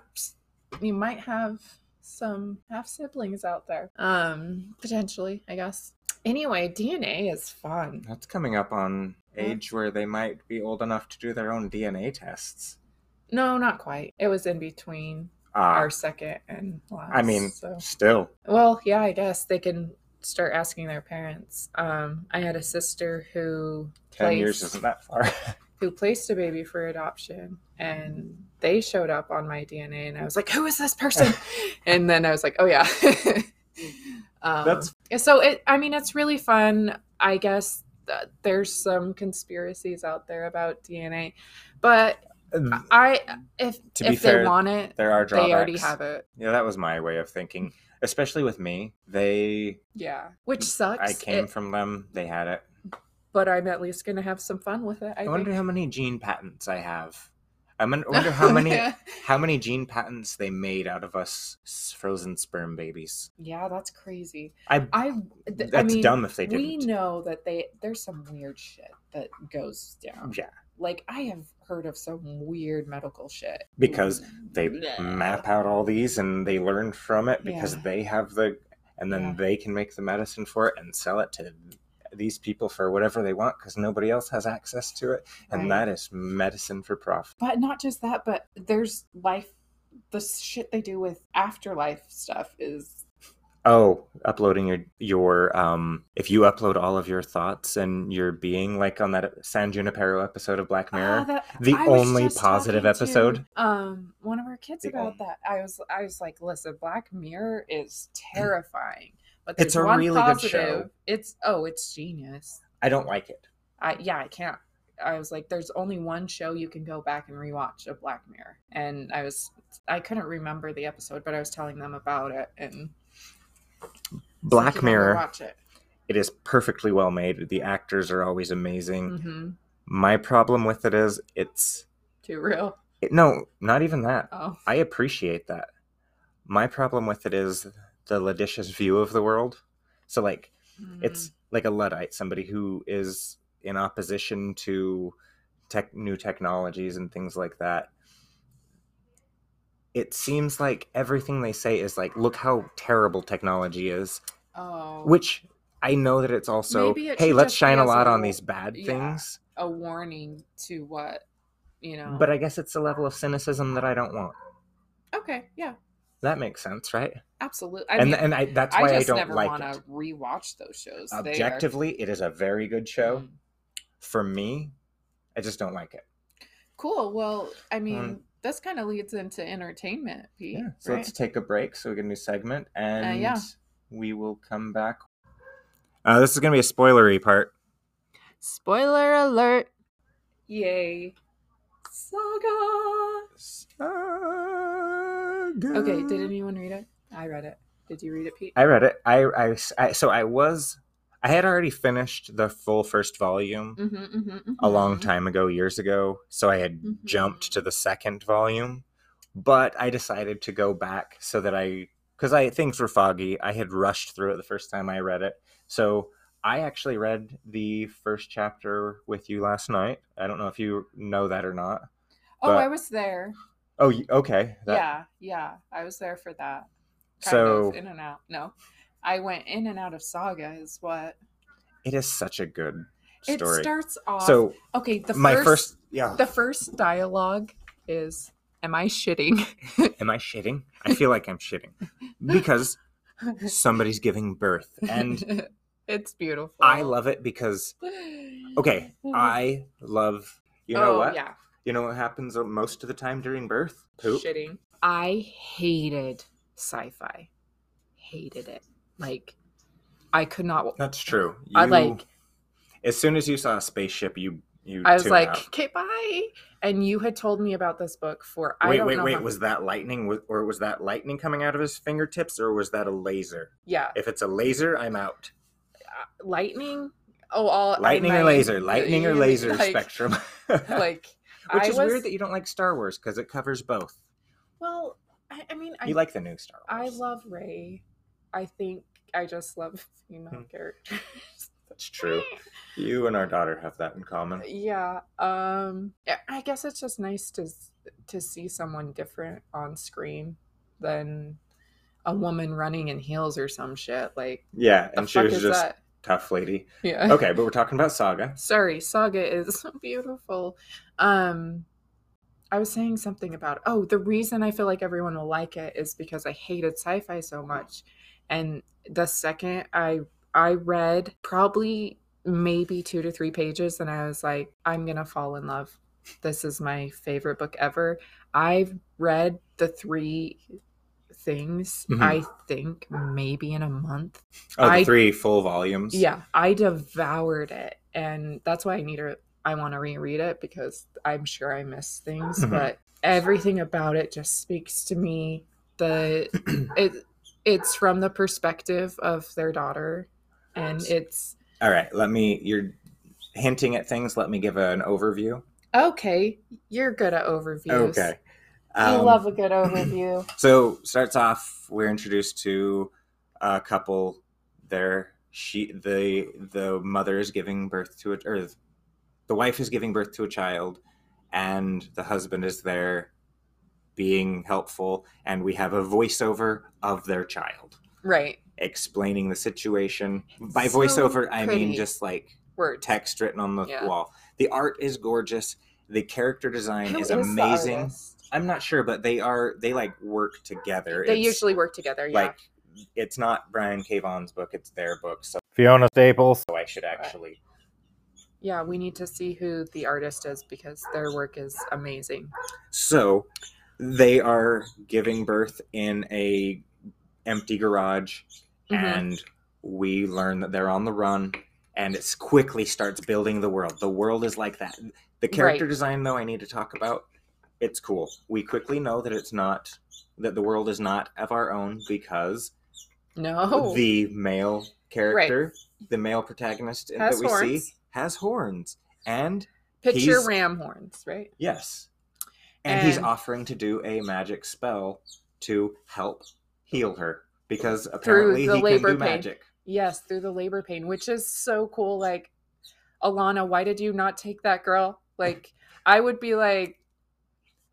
you might have some half siblings out there. Um, potentially, I guess. Anyway, DNA is fun. that's coming up on. Age where they might be old enough to do their own DNA tests. No, not quite. It was in between Ah, our second and last. I mean, so. still. Well, yeah, I guess they can start asking their parents. Um, I had a sister who 10 years isn't that far. <laughs> who placed a baby for adoption, and they showed up on my DNA, and I was like, "Who is this person?" <laughs> and then I was like, "Oh yeah." <laughs> um, That's- so it. I mean, it's really fun. I guess there's some conspiracies out there about DNA, but I if To be if they want it, there are drawbacks. they already have it. Yeah, that was my way of thinking. Especially with me, they Yeah, which sucks. I came It- from them. They had it. but I'm at least gonna have some fun with it. I, I, wonder how many gene patents I have. I mon- wonder how many <laughs> how many gene patents they made out of us frozen sperm babies. yeah, that's crazy. I I th- that's I mean, dumb if they we didn't. We know that they there's some weird shit that goes down. Yeah, Like I have heard of some weird medical shit because they mm, Bleh. map out all these and they learn from it because Yeah. they have the and then Yeah. they can make the medicine for it and sell it to these people for whatever they want because nobody else has access to it and Right. that is medicine for profit. But not just that, but there's life. The shit they do with afterlife stuff is Oh, uploading your your um if you upload all of your thoughts and your being like on that San Junipero episode of Black Mirror. Ah, that- the I only positive talking to, episode. um, one of our kids The about only- that. I was, I was like, listen, Black Mirror is <clears throat> terrifying, but It's a really good show. It's oh, it's genius. I don't like it. I yeah, I can't. I was like, there's only one show you can go back and rewatch of Black Mirror, and I was, I couldn't remember the episode, but I was telling them about it, and Black Mirror, watch it. it is perfectly well made. The actors are always amazing. hmm My problem with it is it's Too real. it, no, not even that. Oh, I appreciate that. My problem with it is the Ladicious view of the world. So like it's hmm. like a luddite somebody who is in opposition to tech new technologies and things like that it seems like everything they say is like look how terrible technology is oh, which i know that it's also it hey let's shine a lot a- on these bad yeah. things a warning to what you know. but i guess it's a level of cynicism that i don't want okay, yeah, that makes sense right absolutely. I and mean, and I, that's why I I, just don't never like want it to rewatch those shows. They are- objectively it is a very good show Mm. for me i just don't like it Cool. Well, I mean, Um, this kind of leads into entertainment, Pete. Yeah. So right? let's take a break so we get a new segment and yeah. we will come back. Uh, this is going to be a spoilery part. Spoiler alert! Yay! Saga. Okay. Did anyone read it? I read it. Did you read it, Pete? I read it. I, I, I- so I was, I had already finished the full first volume Mm-hmm, mm-hmm, a long time ago, years ago. So I had Mhm. jumped to the second volume, but I decided to go back so that I, because I things were foggy. I had rushed through it the first time I read it, so I actually read the first chapter with you last night. I don't know if you know that or not. Oh, but- I was there. Oh, okay. That- yeah, yeah, I was there for that. So in and out. No, I went in and out of Saga. Is what it is such a good story. it starts off. so okay, the my first, first, yeah. the first dialogue is, "Am I shitting?" <laughs> Am I shitting? I feel like I'm shitting because somebody's giving birth, and <laughs> it's beautiful. I love it because okay, I love. You know oh, what? Yeah, You know what happens most of the time during birth? Poop. shitting. I hated sci-fi. Hated it. Like, I could not. That's true. I like- As soon as you saw a spaceship, you You I was like, out. okay, bye. And you had told me about this book for I wait, wait, wait. Was that lightning, or was that lightning coming out of his fingertips, or was that a laser? yeah If it's a laser, I'm out. uh, lightning. Oh, all I Lightning or laser? Lightning or laser <laughs> like, spectrum. Like <laughs> Which I is was, weird that you don't like Star Wars because it covers both. Well, I, I mean, I You like the new Star Wars. I love Rey. I think I just love <laughs> female Hmm. characters. <laughs> That's true. You and our daughter have that in common. yeah. Um. I guess it's just nice to to see someone different on screen than a woman running in heels or some shit. Like, Yeah, and she was just that? tough lady. Yeah. Okay, but we're talking about Saga. <laughs> Sorry, Saga is beautiful. Um I was saying something about oh, the reason I feel like everyone will like it is because I hated sci-fi so much. And the second I I read probably maybe 2 to 3 pages and I was like I'm going to fall in love. This is my favorite book ever. I've read the 3 things Mhm. I think maybe in a month. Oh, the I- three full volumes. Yeah, I devoured it, and that's why I need to. I want to reread it because I'm sure I missed things, Mhm. but everything about it just speaks to me. The <clears throat> it it's from the perspective of their daughter, and it's All right, let me. You're hinting at things. Let me give an overview. okay. You're good at overviews. Okay. you Um, love a good overview. <clears throat> So starts off. We're introduced to a couple. There, she the the mother is giving birth to a or the wife is giving birth to a child, and the husband is there, being helpful, and we have a voiceover of their child right. explaining the situation. By So voiceover, I mean just like Word. text written on the Yeah. wall. The art is gorgeous. The character design Who is the amazing. I'm not sure, but they are they like work together. They It's, usually work together. Yeah. like it's not Brian K. Vaughan's book; it's their book. So Fiona Staples. So i should actually. Yeah, we need to see who the artist is because their work is amazing. So they are giving birth in a empty garage, Mhm. and we learn that they're on the run. And it quickly starts building the world. The world is like that. The character Right. design, though, I need to talk about. It's cool. We quickly know that it's not that the world is not of our own because No. the male character, the male protagonist Has that we see, horns. Has horns. And Picture ram horns, right? yes, and, he's offering to do a magic spell to help heal her because apparently he can do pain. magic. Yes, through the labor pain, which is so cool. Like, Alana, why did you not take that girl? Like, <laughs> I would be like,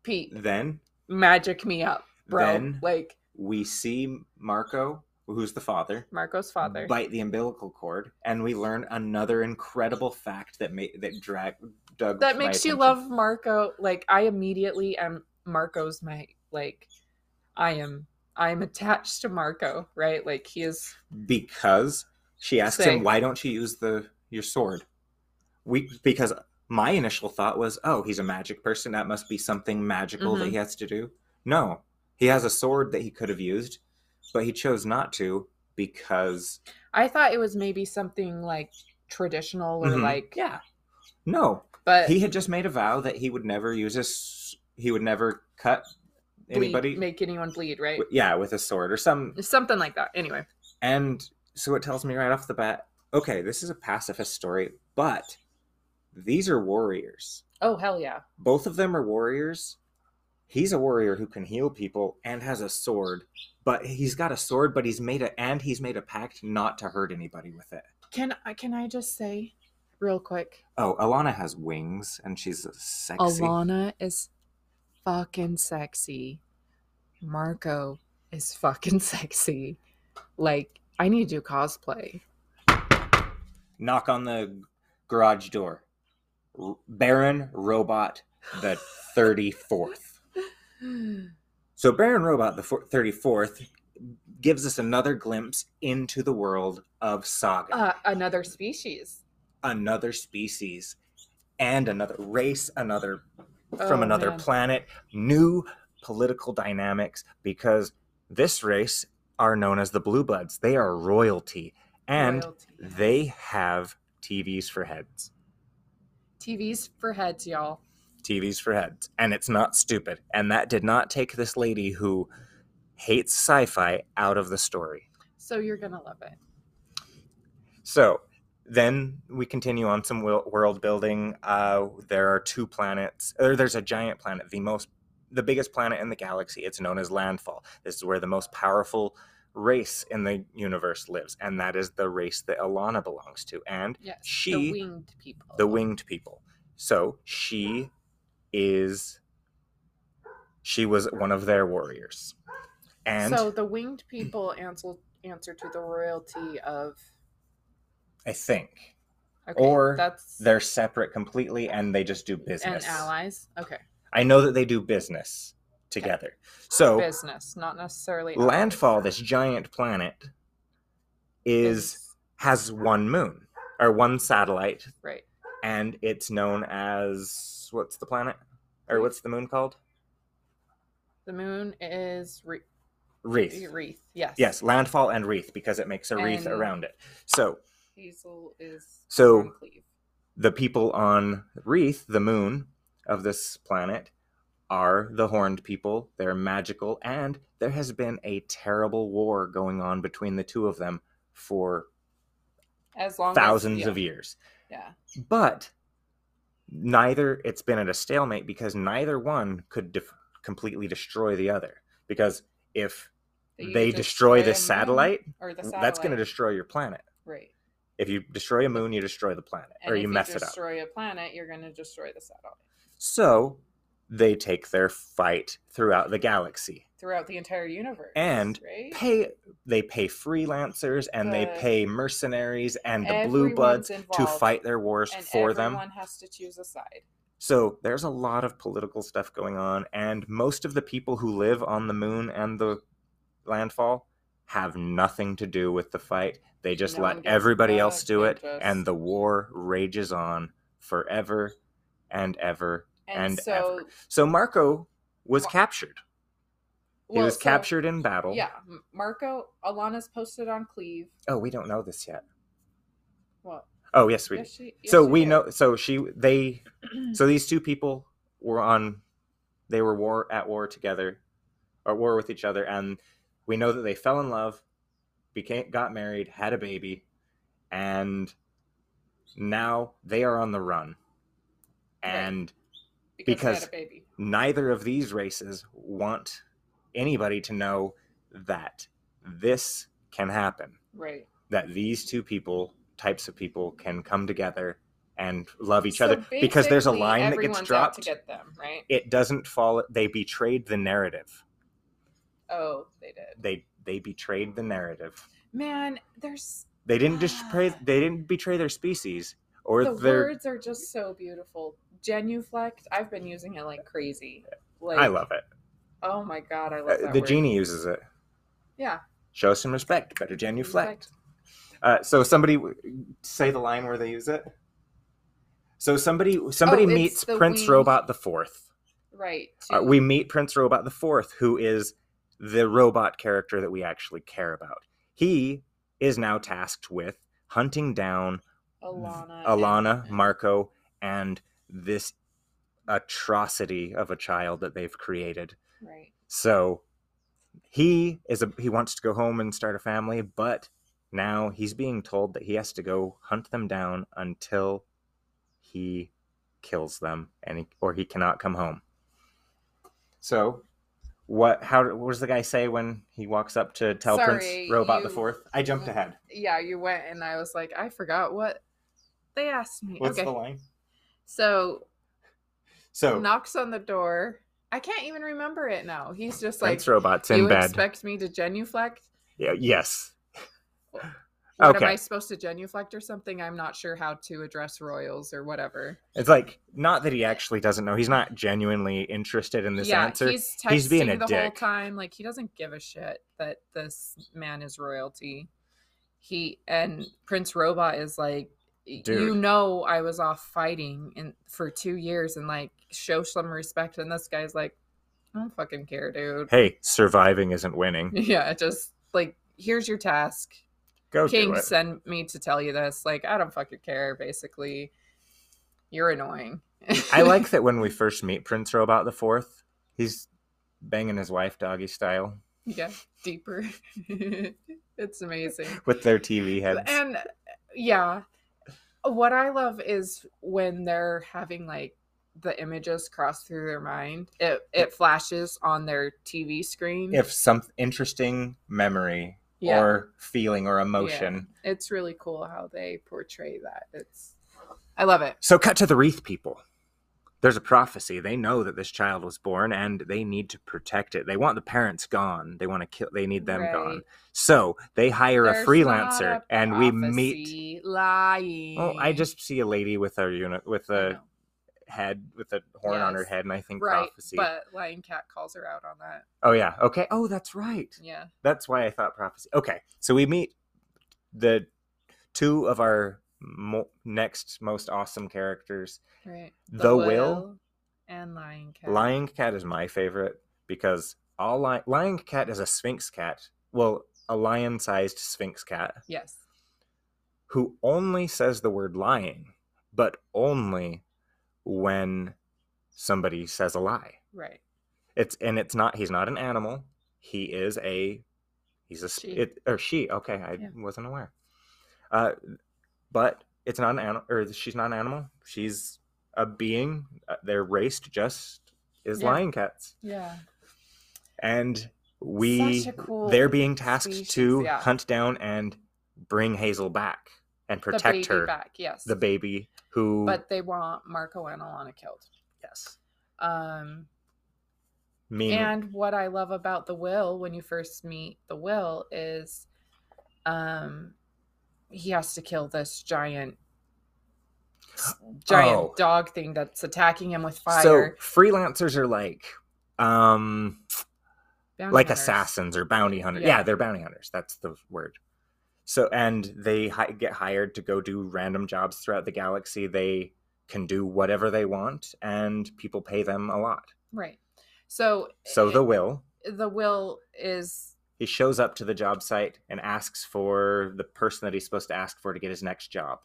Pete, Then magic me up, bro. Then- like, we see Marko, who's the father, Marko's father. bite the umbilical cord, and we learn another incredible fact that made that drag dug that makes you attention. love Marko. Like, I immediately am Marko's my like, I am. I am attached to Marko, right? Like he is. because she asks him why don't you use the your sword we because my initial thought was oh he's a magic person that must be something magical that Mhm. he has to do no he has a sword that he could have used but he chose not to because I thought it was maybe something like traditional or Mhm. like, yeah no but he had just made a vow that he would never use his he would never cut bleed- anybody make anyone bleed, right? yeah with a sword or some Something like that. Anyway, And so it tells me right off the bat okay, this is a pacifist story, but these are warriors. oh hell yeah, Both of them are warriors. He's a warrior who can heal people and has a sword, but he's got a sword, but he's made a and he's made a pact not to hurt anybody with it. can I can I just say, real quick, Oh, Alana has wings and she's sexy. Alana is fucking sexy. Marko is fucking <laughs> sexy. Like I need to do cosplay. Knock on the garage door. Baron Robot the <laughs> 34th. So Baron Robot, the 34th, gives us another glimpse into the world of Saga. uh, another species. another species and another race, another from Oh, another man. planet, new political dynamics because this race are known as the Blue Bloods. They are royalty and Royalty. they have TVs for heads. TV's for heads, y'all. TV's for heads. And it's not stupid. And that did not take this lady who hates sci fi out of the story. So you're gonna love it. So then we continue on some world building. Uh, there are two planets, or there's a giant planet, the most, the biggest planet in the galaxy. It's known as Landfall. This is where the most powerful race in the universe lives, and that is the race that Alana belongs to. And Yes. She- the winged people. the winged people. So she is she was one of their warriors. And so the winged people answer answer to the royalty of I think okay, Or that's they're separate completely and they just do and business. allies. Okay. I know that they do business together. So Business, not necessarily Landfall, allies. this giant planet, is has one moon or one satellite, right. and it's known as what's the planet? Or what's the moon called? The moon is re- Wreath. wreath. Yes. Yes, landfall and wreath because it makes a wreath around it. So Hazel is So- the people on Wreath, the moon of this planet, are the horned people. They're magical, and there has been a terrible war going on between the two of them for as long thousands as, yeah, of years. Yeah. But neither it's been at a stalemate because neither one could def- completely destroy the other. Because if they destroy a the satellite, the that's going to destroy your planet. right. If you destroy a moon, you destroy the planet, And or you mess it up. destroy a planet, you're going to destroy the satellite So they take their fight throughout the galaxy. Throughout the entire universe. And right. Pay they pay freelancers and they pay mercenaries and the blue bloods to fight their wars for them. everyone has to choose a side. So there's a lot of political stuff going on, and most of the people who live on the moon and the landfall have nothing to do with the fight. They just No let everybody else do it, and the war rages on forever and ever. And, And so, ever. So Marko was Mar- captured. He was so- captured in battle. Yeah, Marko Alana's posted on Cleave. Oh, we don't know this yet. What? Oh, yes, we. Yes, she, yes, so we did. know. So she, they, <clears throat> so these two people were on. They were war at war together, or war with each other, and we know that they fell in love, became got married, had a baby, and now they are on the run. Right. And because, because- he had a baby. neither of these races want anybody to know that this can happen. Right. that these two people types of people can come together and love each So other because there's a line that gets dropped to get them, right? it doesn't fall they betrayed the narrative Oh, they did. they they betrayed the narrative Man, there's they didn't betray they didn't betray their species or the their words are just so beautiful. Genuflect. I've been using it like crazy. Like i love it Oh my god, I Uh, love that the word. genie uses it Yeah. show some respect better genuflect uh, so somebody say the line where they use it so somebody somebody Oh, meets prince robot the fourth Right. Uh, we meet Prince Robot the Fourth, who is the robot character that we actually care about. He is now tasked with hunting down Alana. Alana, and- Marco, and this atrocity of a child that they've created. Right. So he is a he wants to go home and start a family, but now he's being told that he has to go hunt them down until he kills them and he, or he cannot come home. So what how what does the guy say when he walks up to tell Sorry, Prince Robot the 4th? I jumped ahead. Yeah, you went and I was like, I forgot what they asked me. What's okay. the line? So So knocks on the door. I can't even remember it now. He's just like Prince Robot's in you bed. expect me to genuflect? yeah, yes. What Okay. am I supposed to genuflect or something? I'm not sure how to address royals or whatever. It's like not that he actually doesn't know. He's not genuinely interested in this yeah, answer. he's texting He's being a the whole time. Like he doesn't give a shit that this man is royalty. He and Prince Robot is like, you know, I was off fighting in for two years and like show some respect. And this guy's like, I don't fucking care, dude. hey, surviving isn't winning. <laughs> Yeah, just like here's your task. Go King sent me to tell you this. Like, I don't fucking care, basically. You're annoying. I <laughs> like that when we first meet Prince Robot the Fourth, he's banging his wife doggy style yeah, deeper. <laughs> it's amazing. with their TV heads. And yeah, what I love is when they're having like the images cross through their mind. It it flashes on their TV screen. if some interesting memory Yeah. or feeling or emotion. it's really cool how they portray that. It's I love it. So, cut to the wreath people. There's a prophecy. They know that this child was born and they need to protect it. They want the parents gone. They want to kill, they need them Right. gone. So, they hire a freelancer a and we meet. lying. Oh, I just see a lady with a unit with a head with a horn on her head, and I think right, prophecy. but Lying Cat calls her out on that. oh yeah, okay. Oh, that's right. Yeah, That's why I thought prophecy. Okay, so we meet the two of our mo- next most awesome characters. right. The Will. and Lying Cat. Lying Cat is my favorite because all li- Lying Cat is a Sphinx cat. Well, a lion-sized Sphinx cat Yes. who only says the word lying, but only when somebody says a lie. Right. It's and it's not. He's not an animal. He is a. He's a she. It, or she. Okay, I Yeah. wasn't aware. Uh, but it's not an animal. Or she's not an animal. She's a being. Uh, they're raced just as Yeah. lion cats, Yeah. and we cool they're being tasked species, to yeah. hunt down and bring Hazel back and the protect baby her, back. Yes. the baby who. But they want Marko and Alana killed. yes, Um, mean and what I love about the Will when you first meet the Will is, um, he has to kill this giant, giant Oh. dog thing that's attacking him with fire. so freelancers are like, um. Bounty like hunters. assassins or bounty hunters. Yeah. Yeah. they're bounty hunters. That's the word. So, and they hi- get hired to go do random jobs throughout the galaxy. They can do whatever they want, and people pay them a lot. Right. So. So it- the will the Will is he shows up to the job site and asks for the person that he's supposed to ask for to get his next job.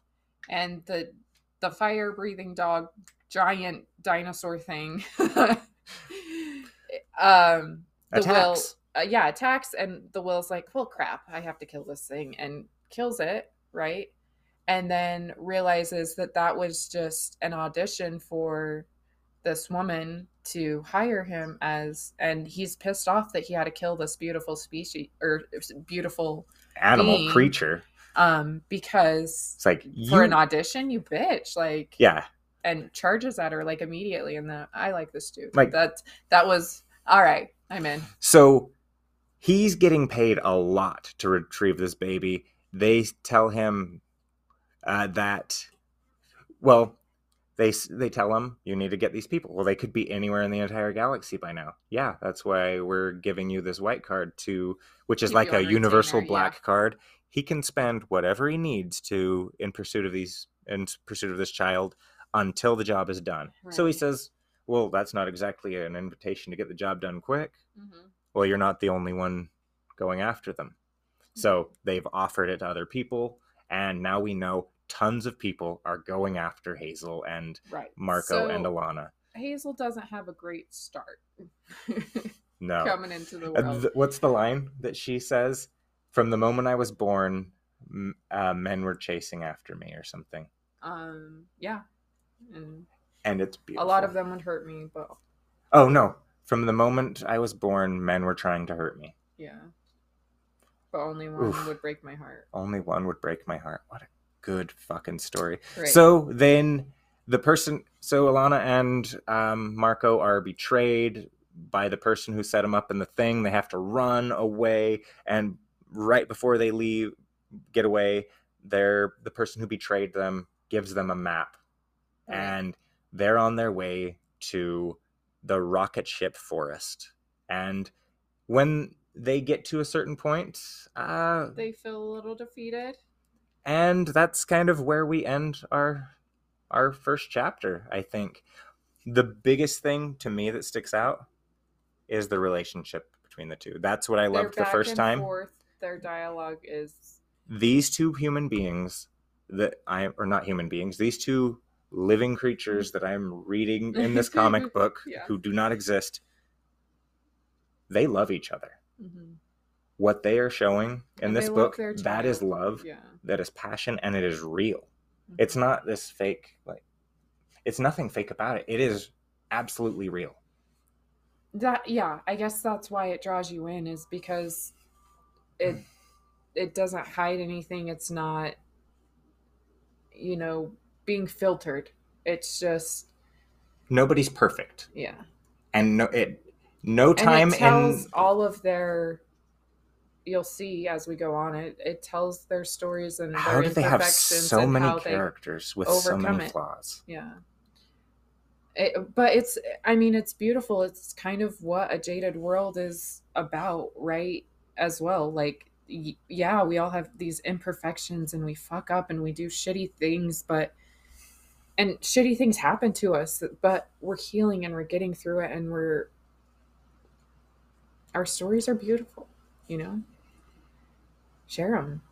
and the the fire breathing dog giant dinosaur thing <laughs> um the will Attacks. uh, yeah attacks and the will's like well crap i have to kill this thing and kills it right and then realizes that that was just an audition for this woman to hire him as and he's pissed off that he had to kill this beautiful species or beautiful Animal being. creature. um because It's like for you. an audition, you bitch. Like yeah, and charges at her like immediately. And the I like this dude. Like- Like that that was all right. I'm in. So he's getting paid a lot to retrieve this baby. They tell him uh, that, well, they they tell him you need to get these people. Well, they could be anywhere in the entire galaxy by now. Yeah, that's why we're giving you this white card to, which is like a universal retainer, yeah. black card. He can spend whatever he needs to in pursuit of these in pursuit of this child until the job is done. So he says, "Well, that's not exactly an invitation to get the job done quick." Mm-hmm. well, you're not the only one going after them. So they've offered it to other people, and now we know tons of people are going after Hazel and Right. Marko and Alana. Hazel doesn't have a great start <laughs> No. coming into the world. what's the line that she says? From the moment I was born, m- uh, men were chasing after me, or something. um yeah. And And it's a lot of them would hurt me, but Oh no! From the moment I was born, men were trying to hurt me. yeah. But only one Oof. would break my heart. Only one would break my heart. What a good fucking story. Right. So then the person, so Alana and um, Marko are betrayed by the person who set them up in the thing. They have to run away, and right before they leave, get away, they're the person who betrayed them gives them a map, Right. and they're on their way to the rocket ship forest. And when they get to a certain point, uh, they feel a little defeated. And that's kind of where we end our our first chapter i think the biggest thing to me that sticks out is the relationship between the two that's what i loved the first and time Forth. Their dialogue is these two human beings that i or not human beings these two living creatures that I'm reading in this comic <laughs> book Yeah. who do not exist, they love each other. Mhm. What they are showing in And this book that is love, Yeah. that is passion, and it is real. It's Mhm. not this fake, like, it's nothing fake about it. It is absolutely real. that yeah i guess that's why it draws you in is because it it doesn't hide anything it's not you know being filtered it's just Nobody's perfect. yeah And no, it, no and time it tells in. all of their you'll see as we go on it it tells their stories and How their do they have so many characters with so many it. flaws? Yeah. It, but it's, I mean, it's beautiful. It's kind of what a jaded world is about, right? As well. Like, y- yeah, we all have these imperfections and we fuck up and we do shitty things, but, and shitty things happen to us, but we're healing and we're getting through it and we're, our stories are beautiful, you know? Share them.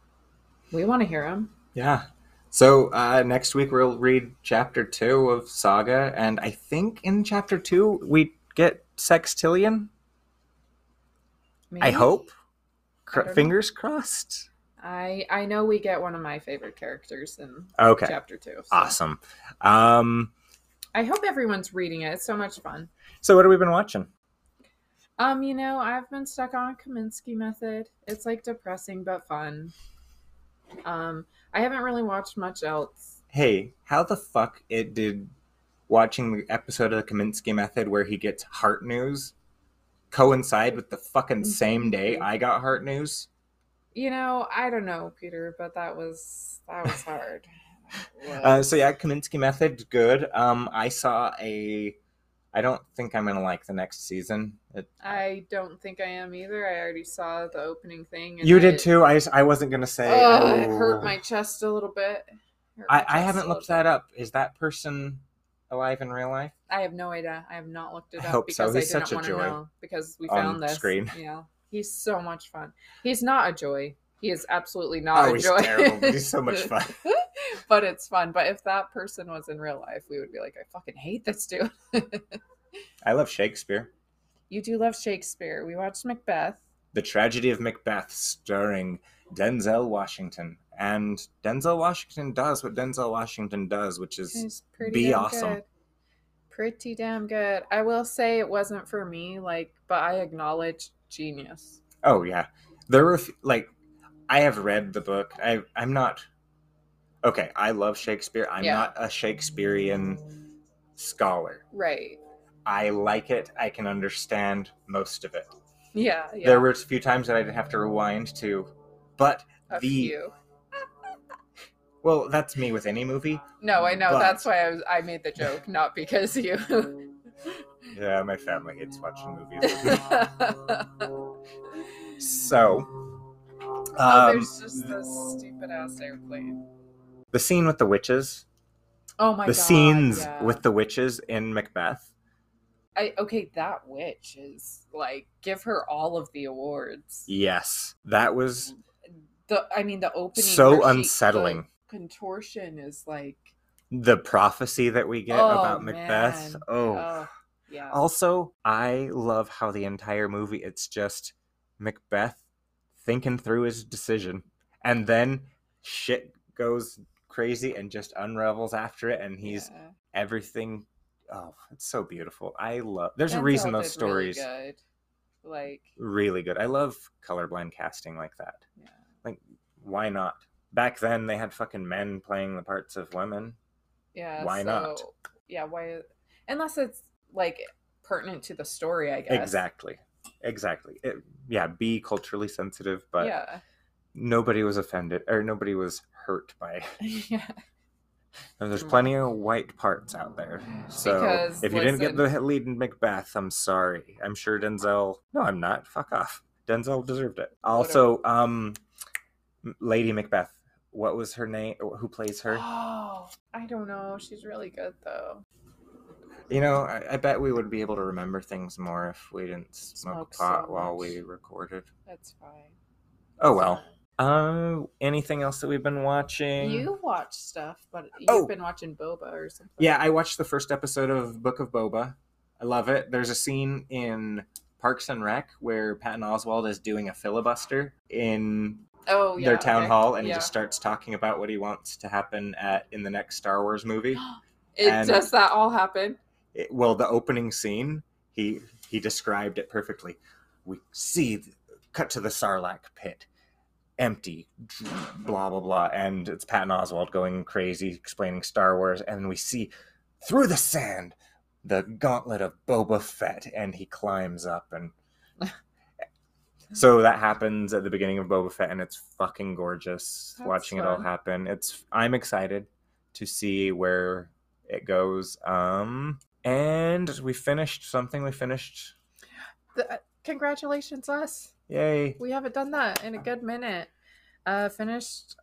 We want to hear them. Yeah. So uh, next week we'll read chapter two of Saga, and I think in chapter two we get Sextillion. I hope. Cr- I don't know. fingers crossed. I I know we get one of my favorite characters in Okay. chapter two. so Awesome. Um, I hope everyone's reading it. It's so much fun. so what have we been watching? Um, you know, I've been stuck on a Kominsky method. It's like depressing but fun. Um, I haven't really watched much else. Hey, how the fuck it did watching the episode of the Kominsky Method where he gets heart news coincide with the fucking same day I got heart news? You know, I don't know, Peter, but that was that was <laughs> hard. Uh, so yeah, Kominsky Method, good. Um, I saw a. I don't think I'm gonna like the next season. It, I don't think I am either. I already saw the opening thing. and you did too. I, I wasn't gonna say. Oh, it hurt my chest a little bit. I, I haven't looked that up. Is that person alive in real life? I have no idea. I have not looked it I up hope so. because He's I didn't such a want to joy know because we on found this screen. <laughs> Yeah, he's so much fun. He's not a joy. He is absolutely not oh, a he's joy. terrible, but he's so much <laughs> fun. <laughs> but it's fun. But if that person was in real life, we would be like, I fucking hate this dude. <laughs> I love Shakespeare. you do love Shakespeare. We watched Macbeth. The Tragedy of Macbeth, starring Denzel Washington. And Denzel Washington does what Denzel Washington does, which is be awesome. good. Pretty damn good. I will say it wasn't for me, like, but I acknowledge genius. Oh yeah, there were like I have read the book. I I'm not okay. I love Shakespeare. I'm Yeah. not a Shakespearean scholar. Right. I like it. I can understand most of it. Yeah. Yeah. There were a few times that I didn't have to rewind to, but a the few. well, that's me with any movie. No, I know. But- That's why I was. I made the joke, <laughs> not because you. Yeah, my family hates watching movies. <laughs> so, oh, um, there's just this stupid ass airplane. The scene with the witches, Oh my the god. scenes yeah. with the witches in Macbeth. I okay, that witch is like give her all of the awards. Yes, that was The I mean the opening so where she- unsettling. contortion is like The prophecy that we get Oh, about Macbeth. man. Oh. oh yeah. Also, I love how the entire movie it's just Macbeth thinking through his decision and then shit goes crazy and just unravels after it and he's Yeah. everything oh, it's so beautiful. I love There's a reason those did really stories good. Like really good. I love colorblind casting like that. yeah. Like why not? Back then they had fucking men playing the parts of women. Yeah. Why not? Yeah, why unless it's like pertinent to the story, I guess. Exactly. Exactly. It, yeah, be culturally sensitive, but yeah. nobody was offended or nobody was hurt by <laughs> yeah. and there's plenty of white parts out there. So Because, if you didn't get the lead in Macbeth, I'm sorry. I'm sure Denzel No, I'm not. Fuck off. Denzel deserved it. Also, um Lady Macbeth. What was her name? Who plays her? Oh, I don't know. She's really good though. You know, I, I bet we would be able to remember things more if we didn't smoke, Smoke so pot while we recorded. That's fine. Oh well. Uh, anything else that we've been watching? You watch stuff, but you've Oh. been watching Boba or something. Yeah, I watched the first episode of Book of Boba. I love it. There's a scene in Parks and Rec where Patton Oswalt is doing a filibuster in Oh yeah. their town okay. hall, and Yeah. he just starts talking about what he wants to happen at in the next Star Wars movie. <gasps> It and- does that all happen? It- well, the opening scene, he he described it perfectly. We see, cut to the Sarlacc pit, empty, blah blah blah, and it's Patton Oswalt going crazy explaining Star Wars, and we see through the sand the gauntlet of Boba Fett, and he climbs up and. <laughs> So that happens at the beginning of Boba Fett, and it's fucking gorgeous That's watching it all happen. It's I'm excited to see where it goes. Um, and we finished something. We finished. The, congratulations, us. Yay! We haven't done that in a good minute. Uh, finished.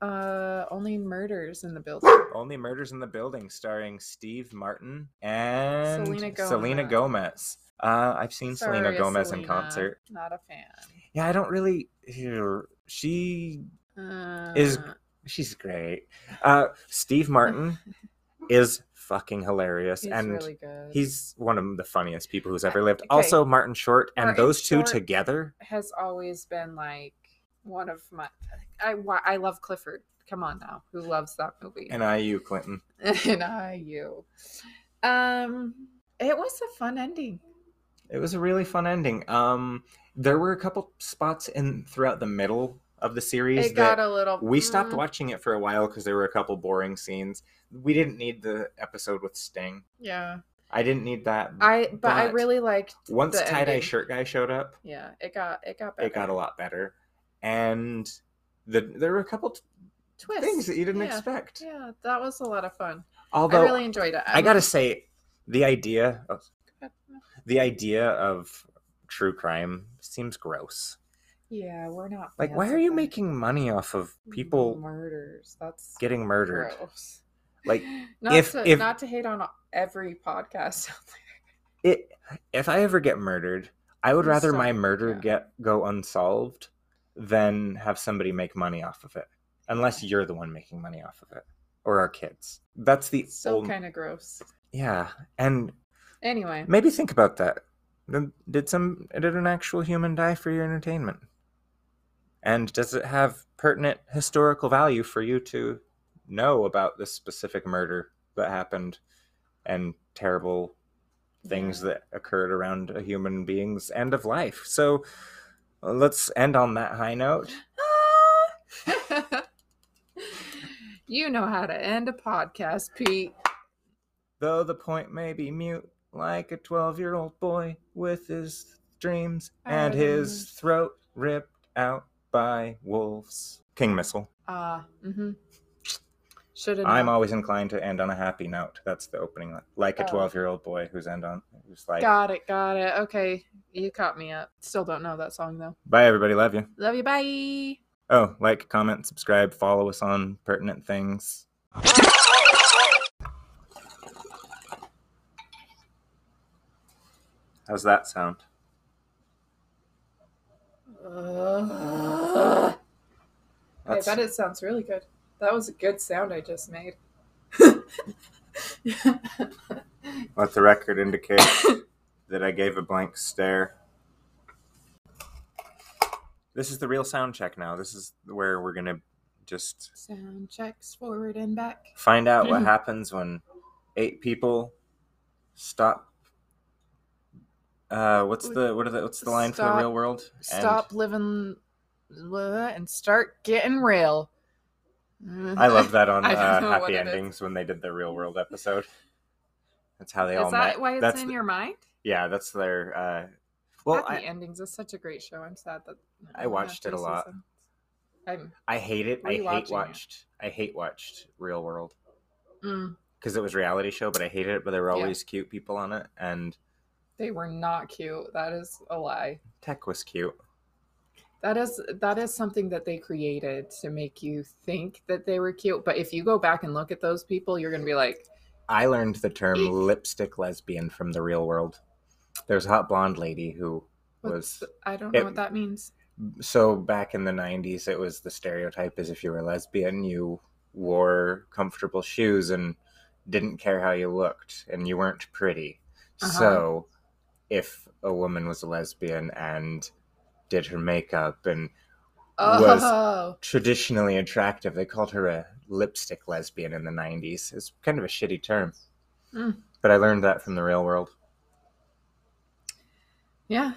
Uh, only murders in the building. Only Murders in the Building, starring Steve Martin and Selena Gomez. Selena Gomez. Uh, I've seen Selena Sorry, Gomez in concert. Not a fan. Yeah, I don't really. hear- She Uh, Is- she's great. Uh, Steve Martin <laughs> is fucking hilarious, he's and really good. he's one of the funniest people who's ever lived. Okay. Also, Martin Short, and Martin those two Short- together. has always been like one of my. I I love Clifford. Come on now, who loves that movie? And IU Clinton. <laughs> and I you. Um, it was a fun ending. It was a really fun ending. Um, there were a couple spots in throughout the middle of the series It got a little. we stopped mm, watching it for a while because there were a couple boring scenes. We didn't need the episode with Sting. Yeah, I didn't need that. I but, I really liked. Once tie dye shirt guy showed up, Yeah, it got it got better. it got a lot better, and the there were a couple t- twist things that you didn't yeah. expect. Yeah, that was a lot of fun. Although I really enjoyed it. I gotta say, the idea of the idea of true crime seems gross. Yeah, we're not. Like, why are you that. making money off of people murders? That's getting murdered? gross. Like, not if- to if- not to hate on every podcast out it if I ever get murdered, I would rather still- my murder yeah. get go unsolved than have somebody make money off of it. Unless you're the one making money off of it. Or our kids. That's the so only kind of gross. Yeah. And Anyway, maybe think about that. Did some did an actual human die for your entertainment? And does it have pertinent historical value for you to know about this specific murder that happened and terrible things that occurred around a human being's end of life? So uh, let's end on that high note. <laughs> you know how to end a podcast, Pete. Though the point may be mute, like a 12 year old boy with his dreams and his throat ripped out by wolves. King Missile. Ah, mm-hmm. Should. I'm always inclined to end on a happy note. That's the opening. line. Like a Oh. 12 year old boy who's end on who's like, Got it, got it. Okay, you caught me up. Still don't know that song though. bye everybody, love you. Love you. Bye. Oh, like, comment, subscribe, follow us on pertinent things. How's that sound? Uh, I That's- bet it sounds really good. That was a good sound I just made. <laughs> Let the record indicate that I gave a blank stare. This is the real sound check now. This is where we're gonna just sound checks forward and back. find out what <laughs> happens when eight people stop. Uh, what's the what are the what's the line for the Stop- real world? And Stop living and start getting real. I love that on <laughs> uh, Happy. Endings when they did the real world episode. That's how they all Is that met. why it's that's in the- your mind? yeah, that's their. Uh, well, Happy I, Endings is such a great show. I'm sad that I watched it a lot. I'm I hate it. I hate Rewatching it. watched. I hate watched Real World mm, because it was reality show, but I hated it. But there were Yeah. always cute people on it, and they were not cute. That is a lie. Tech was cute. That is that is something that they created to make you think that they were cute. But if you go back and look at those people, you're gonna be like, I learned the term lipstick lesbian from the real world. There's a hot blonde lady who What's was I don't know it- what that means. so back in the 90s it was the stereotype is if you were lesbian you wore comfortable shoes and didn't care how you looked and you weren't pretty Uh-huh. so if a woman was a lesbian and did her makeup and Was- Oh, traditionally attractive they called her a lipstick lesbian in the 90s it's kind of a shitty term Mm. but i learned that from the real world yeah.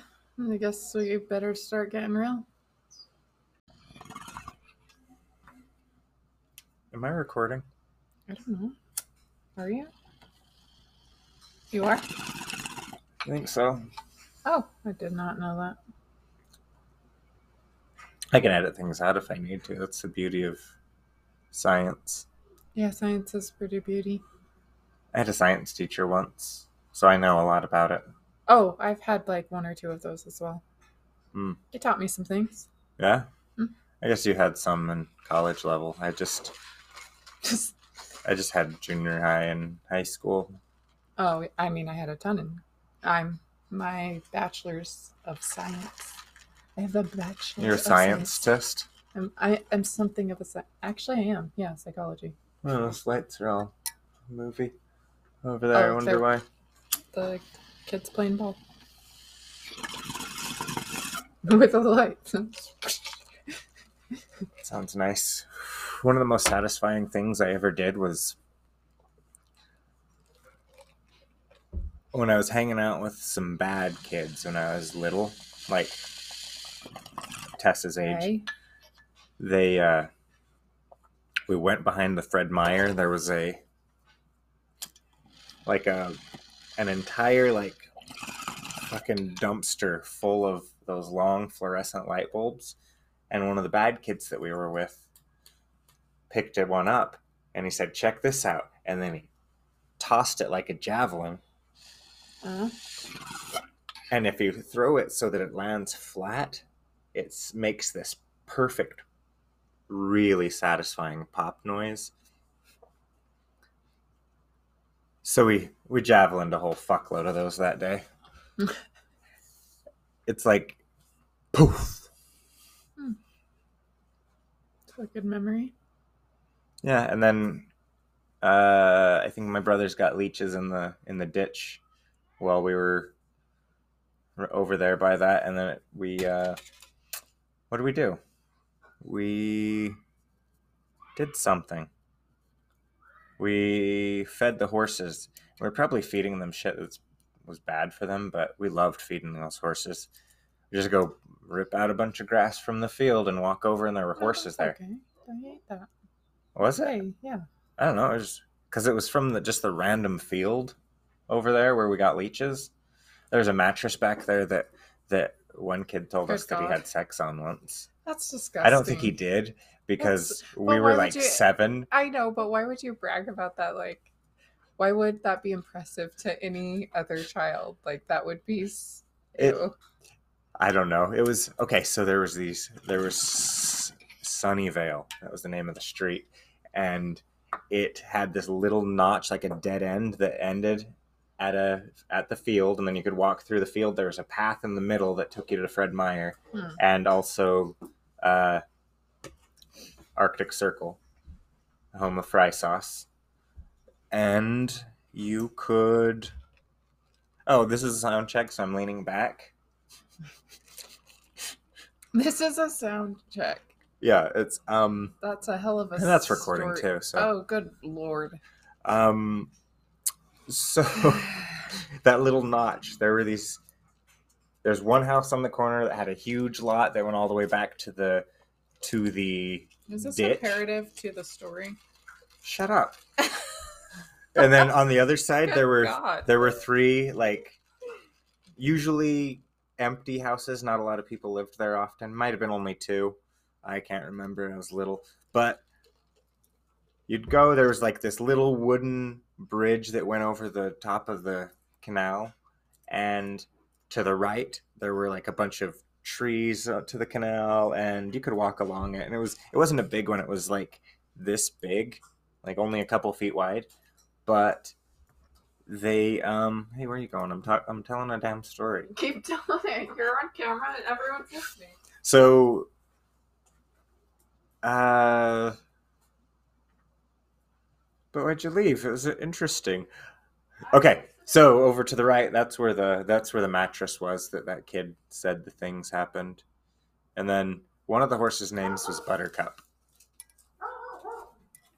I guess we better start getting real. am i recording I don't know. Are you? You are? i think so Oh, I did not know that. I can edit things out if i need to that's the beauty of science Yeah, science is pretty beauty. I had a science teacher once, so I know a lot about it. Oh, I've had like one or two of those as well. Hmm. They taught me some things. Yeah? Mm. I guess you had some in college level. I just Just <laughs> I just had junior high and high school. oh, I mean, I had a ton in. I'm my bachelor's of science. I have a bachelor's. You're a oh, of scientist? I'm, I am something of a sci- actually I am. Yeah, psychology. Oh, those lights are all movie over there. I Oh, wonder why. The kids playing ball <laughs> with the lights. <laughs> Sounds nice. One of the most satisfying things I ever did was when I was hanging out with some bad kids when I was little, like Tessa's age. Okay. they uh we went behind the Fred Meyer. There was a like a an entire like fucking dumpster full of those long fluorescent light bulbs. And one of the bad kids that we were with picked it one up and he said, Check this out. And then he tossed it like a javelin. Uh, And if you throw it so that it lands flat, it makes this perfect, really satisfying pop noise. So we we javelined a whole fuckload of those that day. <laughs> it's like poof. it's a good memory. Yeah, and then uh, I think my brothers got leeches in the in the ditch while we were over there by that, and then we uh, what did we do? We did something. We fed the horses. We are probably feeding them shit that was bad for them, but we loved feeding those horses. We just go rip out a bunch of grass from the field and walk over, and there were horses there. Okay, I ate that. Was it? Hey, yeah. I don't know. It was because it was from the just the random field over there where we got leeches. There's a mattress back there that that one kid told Good us that he had sex on once. That's disgusting. I don't think he did because but we were like you- seven. I know, but why would you brag about that? Like, why would that be impressive to any other child? Like, that would be. It- ew. I don't know. It was okay. So there was these. There was Sunnyvale. That was the name of the street, and it had this little notch, like a dead end that ended at a at the field, and then you could walk through the field. There was a path in the middle that took you to Fred Meyer, Hmm. and also uh, Arctic Circle, home of fry sauce, and you could. Oh, this is a sound check, so I'm leaning back. <laughs> This is a sound check. Yeah, it's um That's a hell of a. and that's recording story. too. So Oh, good lord. um so <laughs> that little notch, there were these there's one house on the corner that had a huge lot that went all the way back to the to the Is this ditch. imperative to the story? shut up. <laughs> and then on the other side there were God. there were three like usually empty houses not a lot of people lived there often might have been only two i can't remember i was little but you'd go there was like this little wooden bridge that went over the top of the canal and to the right there were like a bunch of trees uh, to the canal and you could walk along it and it was it wasn't a big one it was like this big like only a couple feet wide but they um hey where are you going i'm talking i'm telling a damn story <laughs> Keep telling it. You're on camera and everyone's listening. So, uh, but why'd you leave? It was interesting. Okay, so over to the right, that's where the that's where the mattress was that that kid said the things happened, and then one of the horses' names was Buttercup.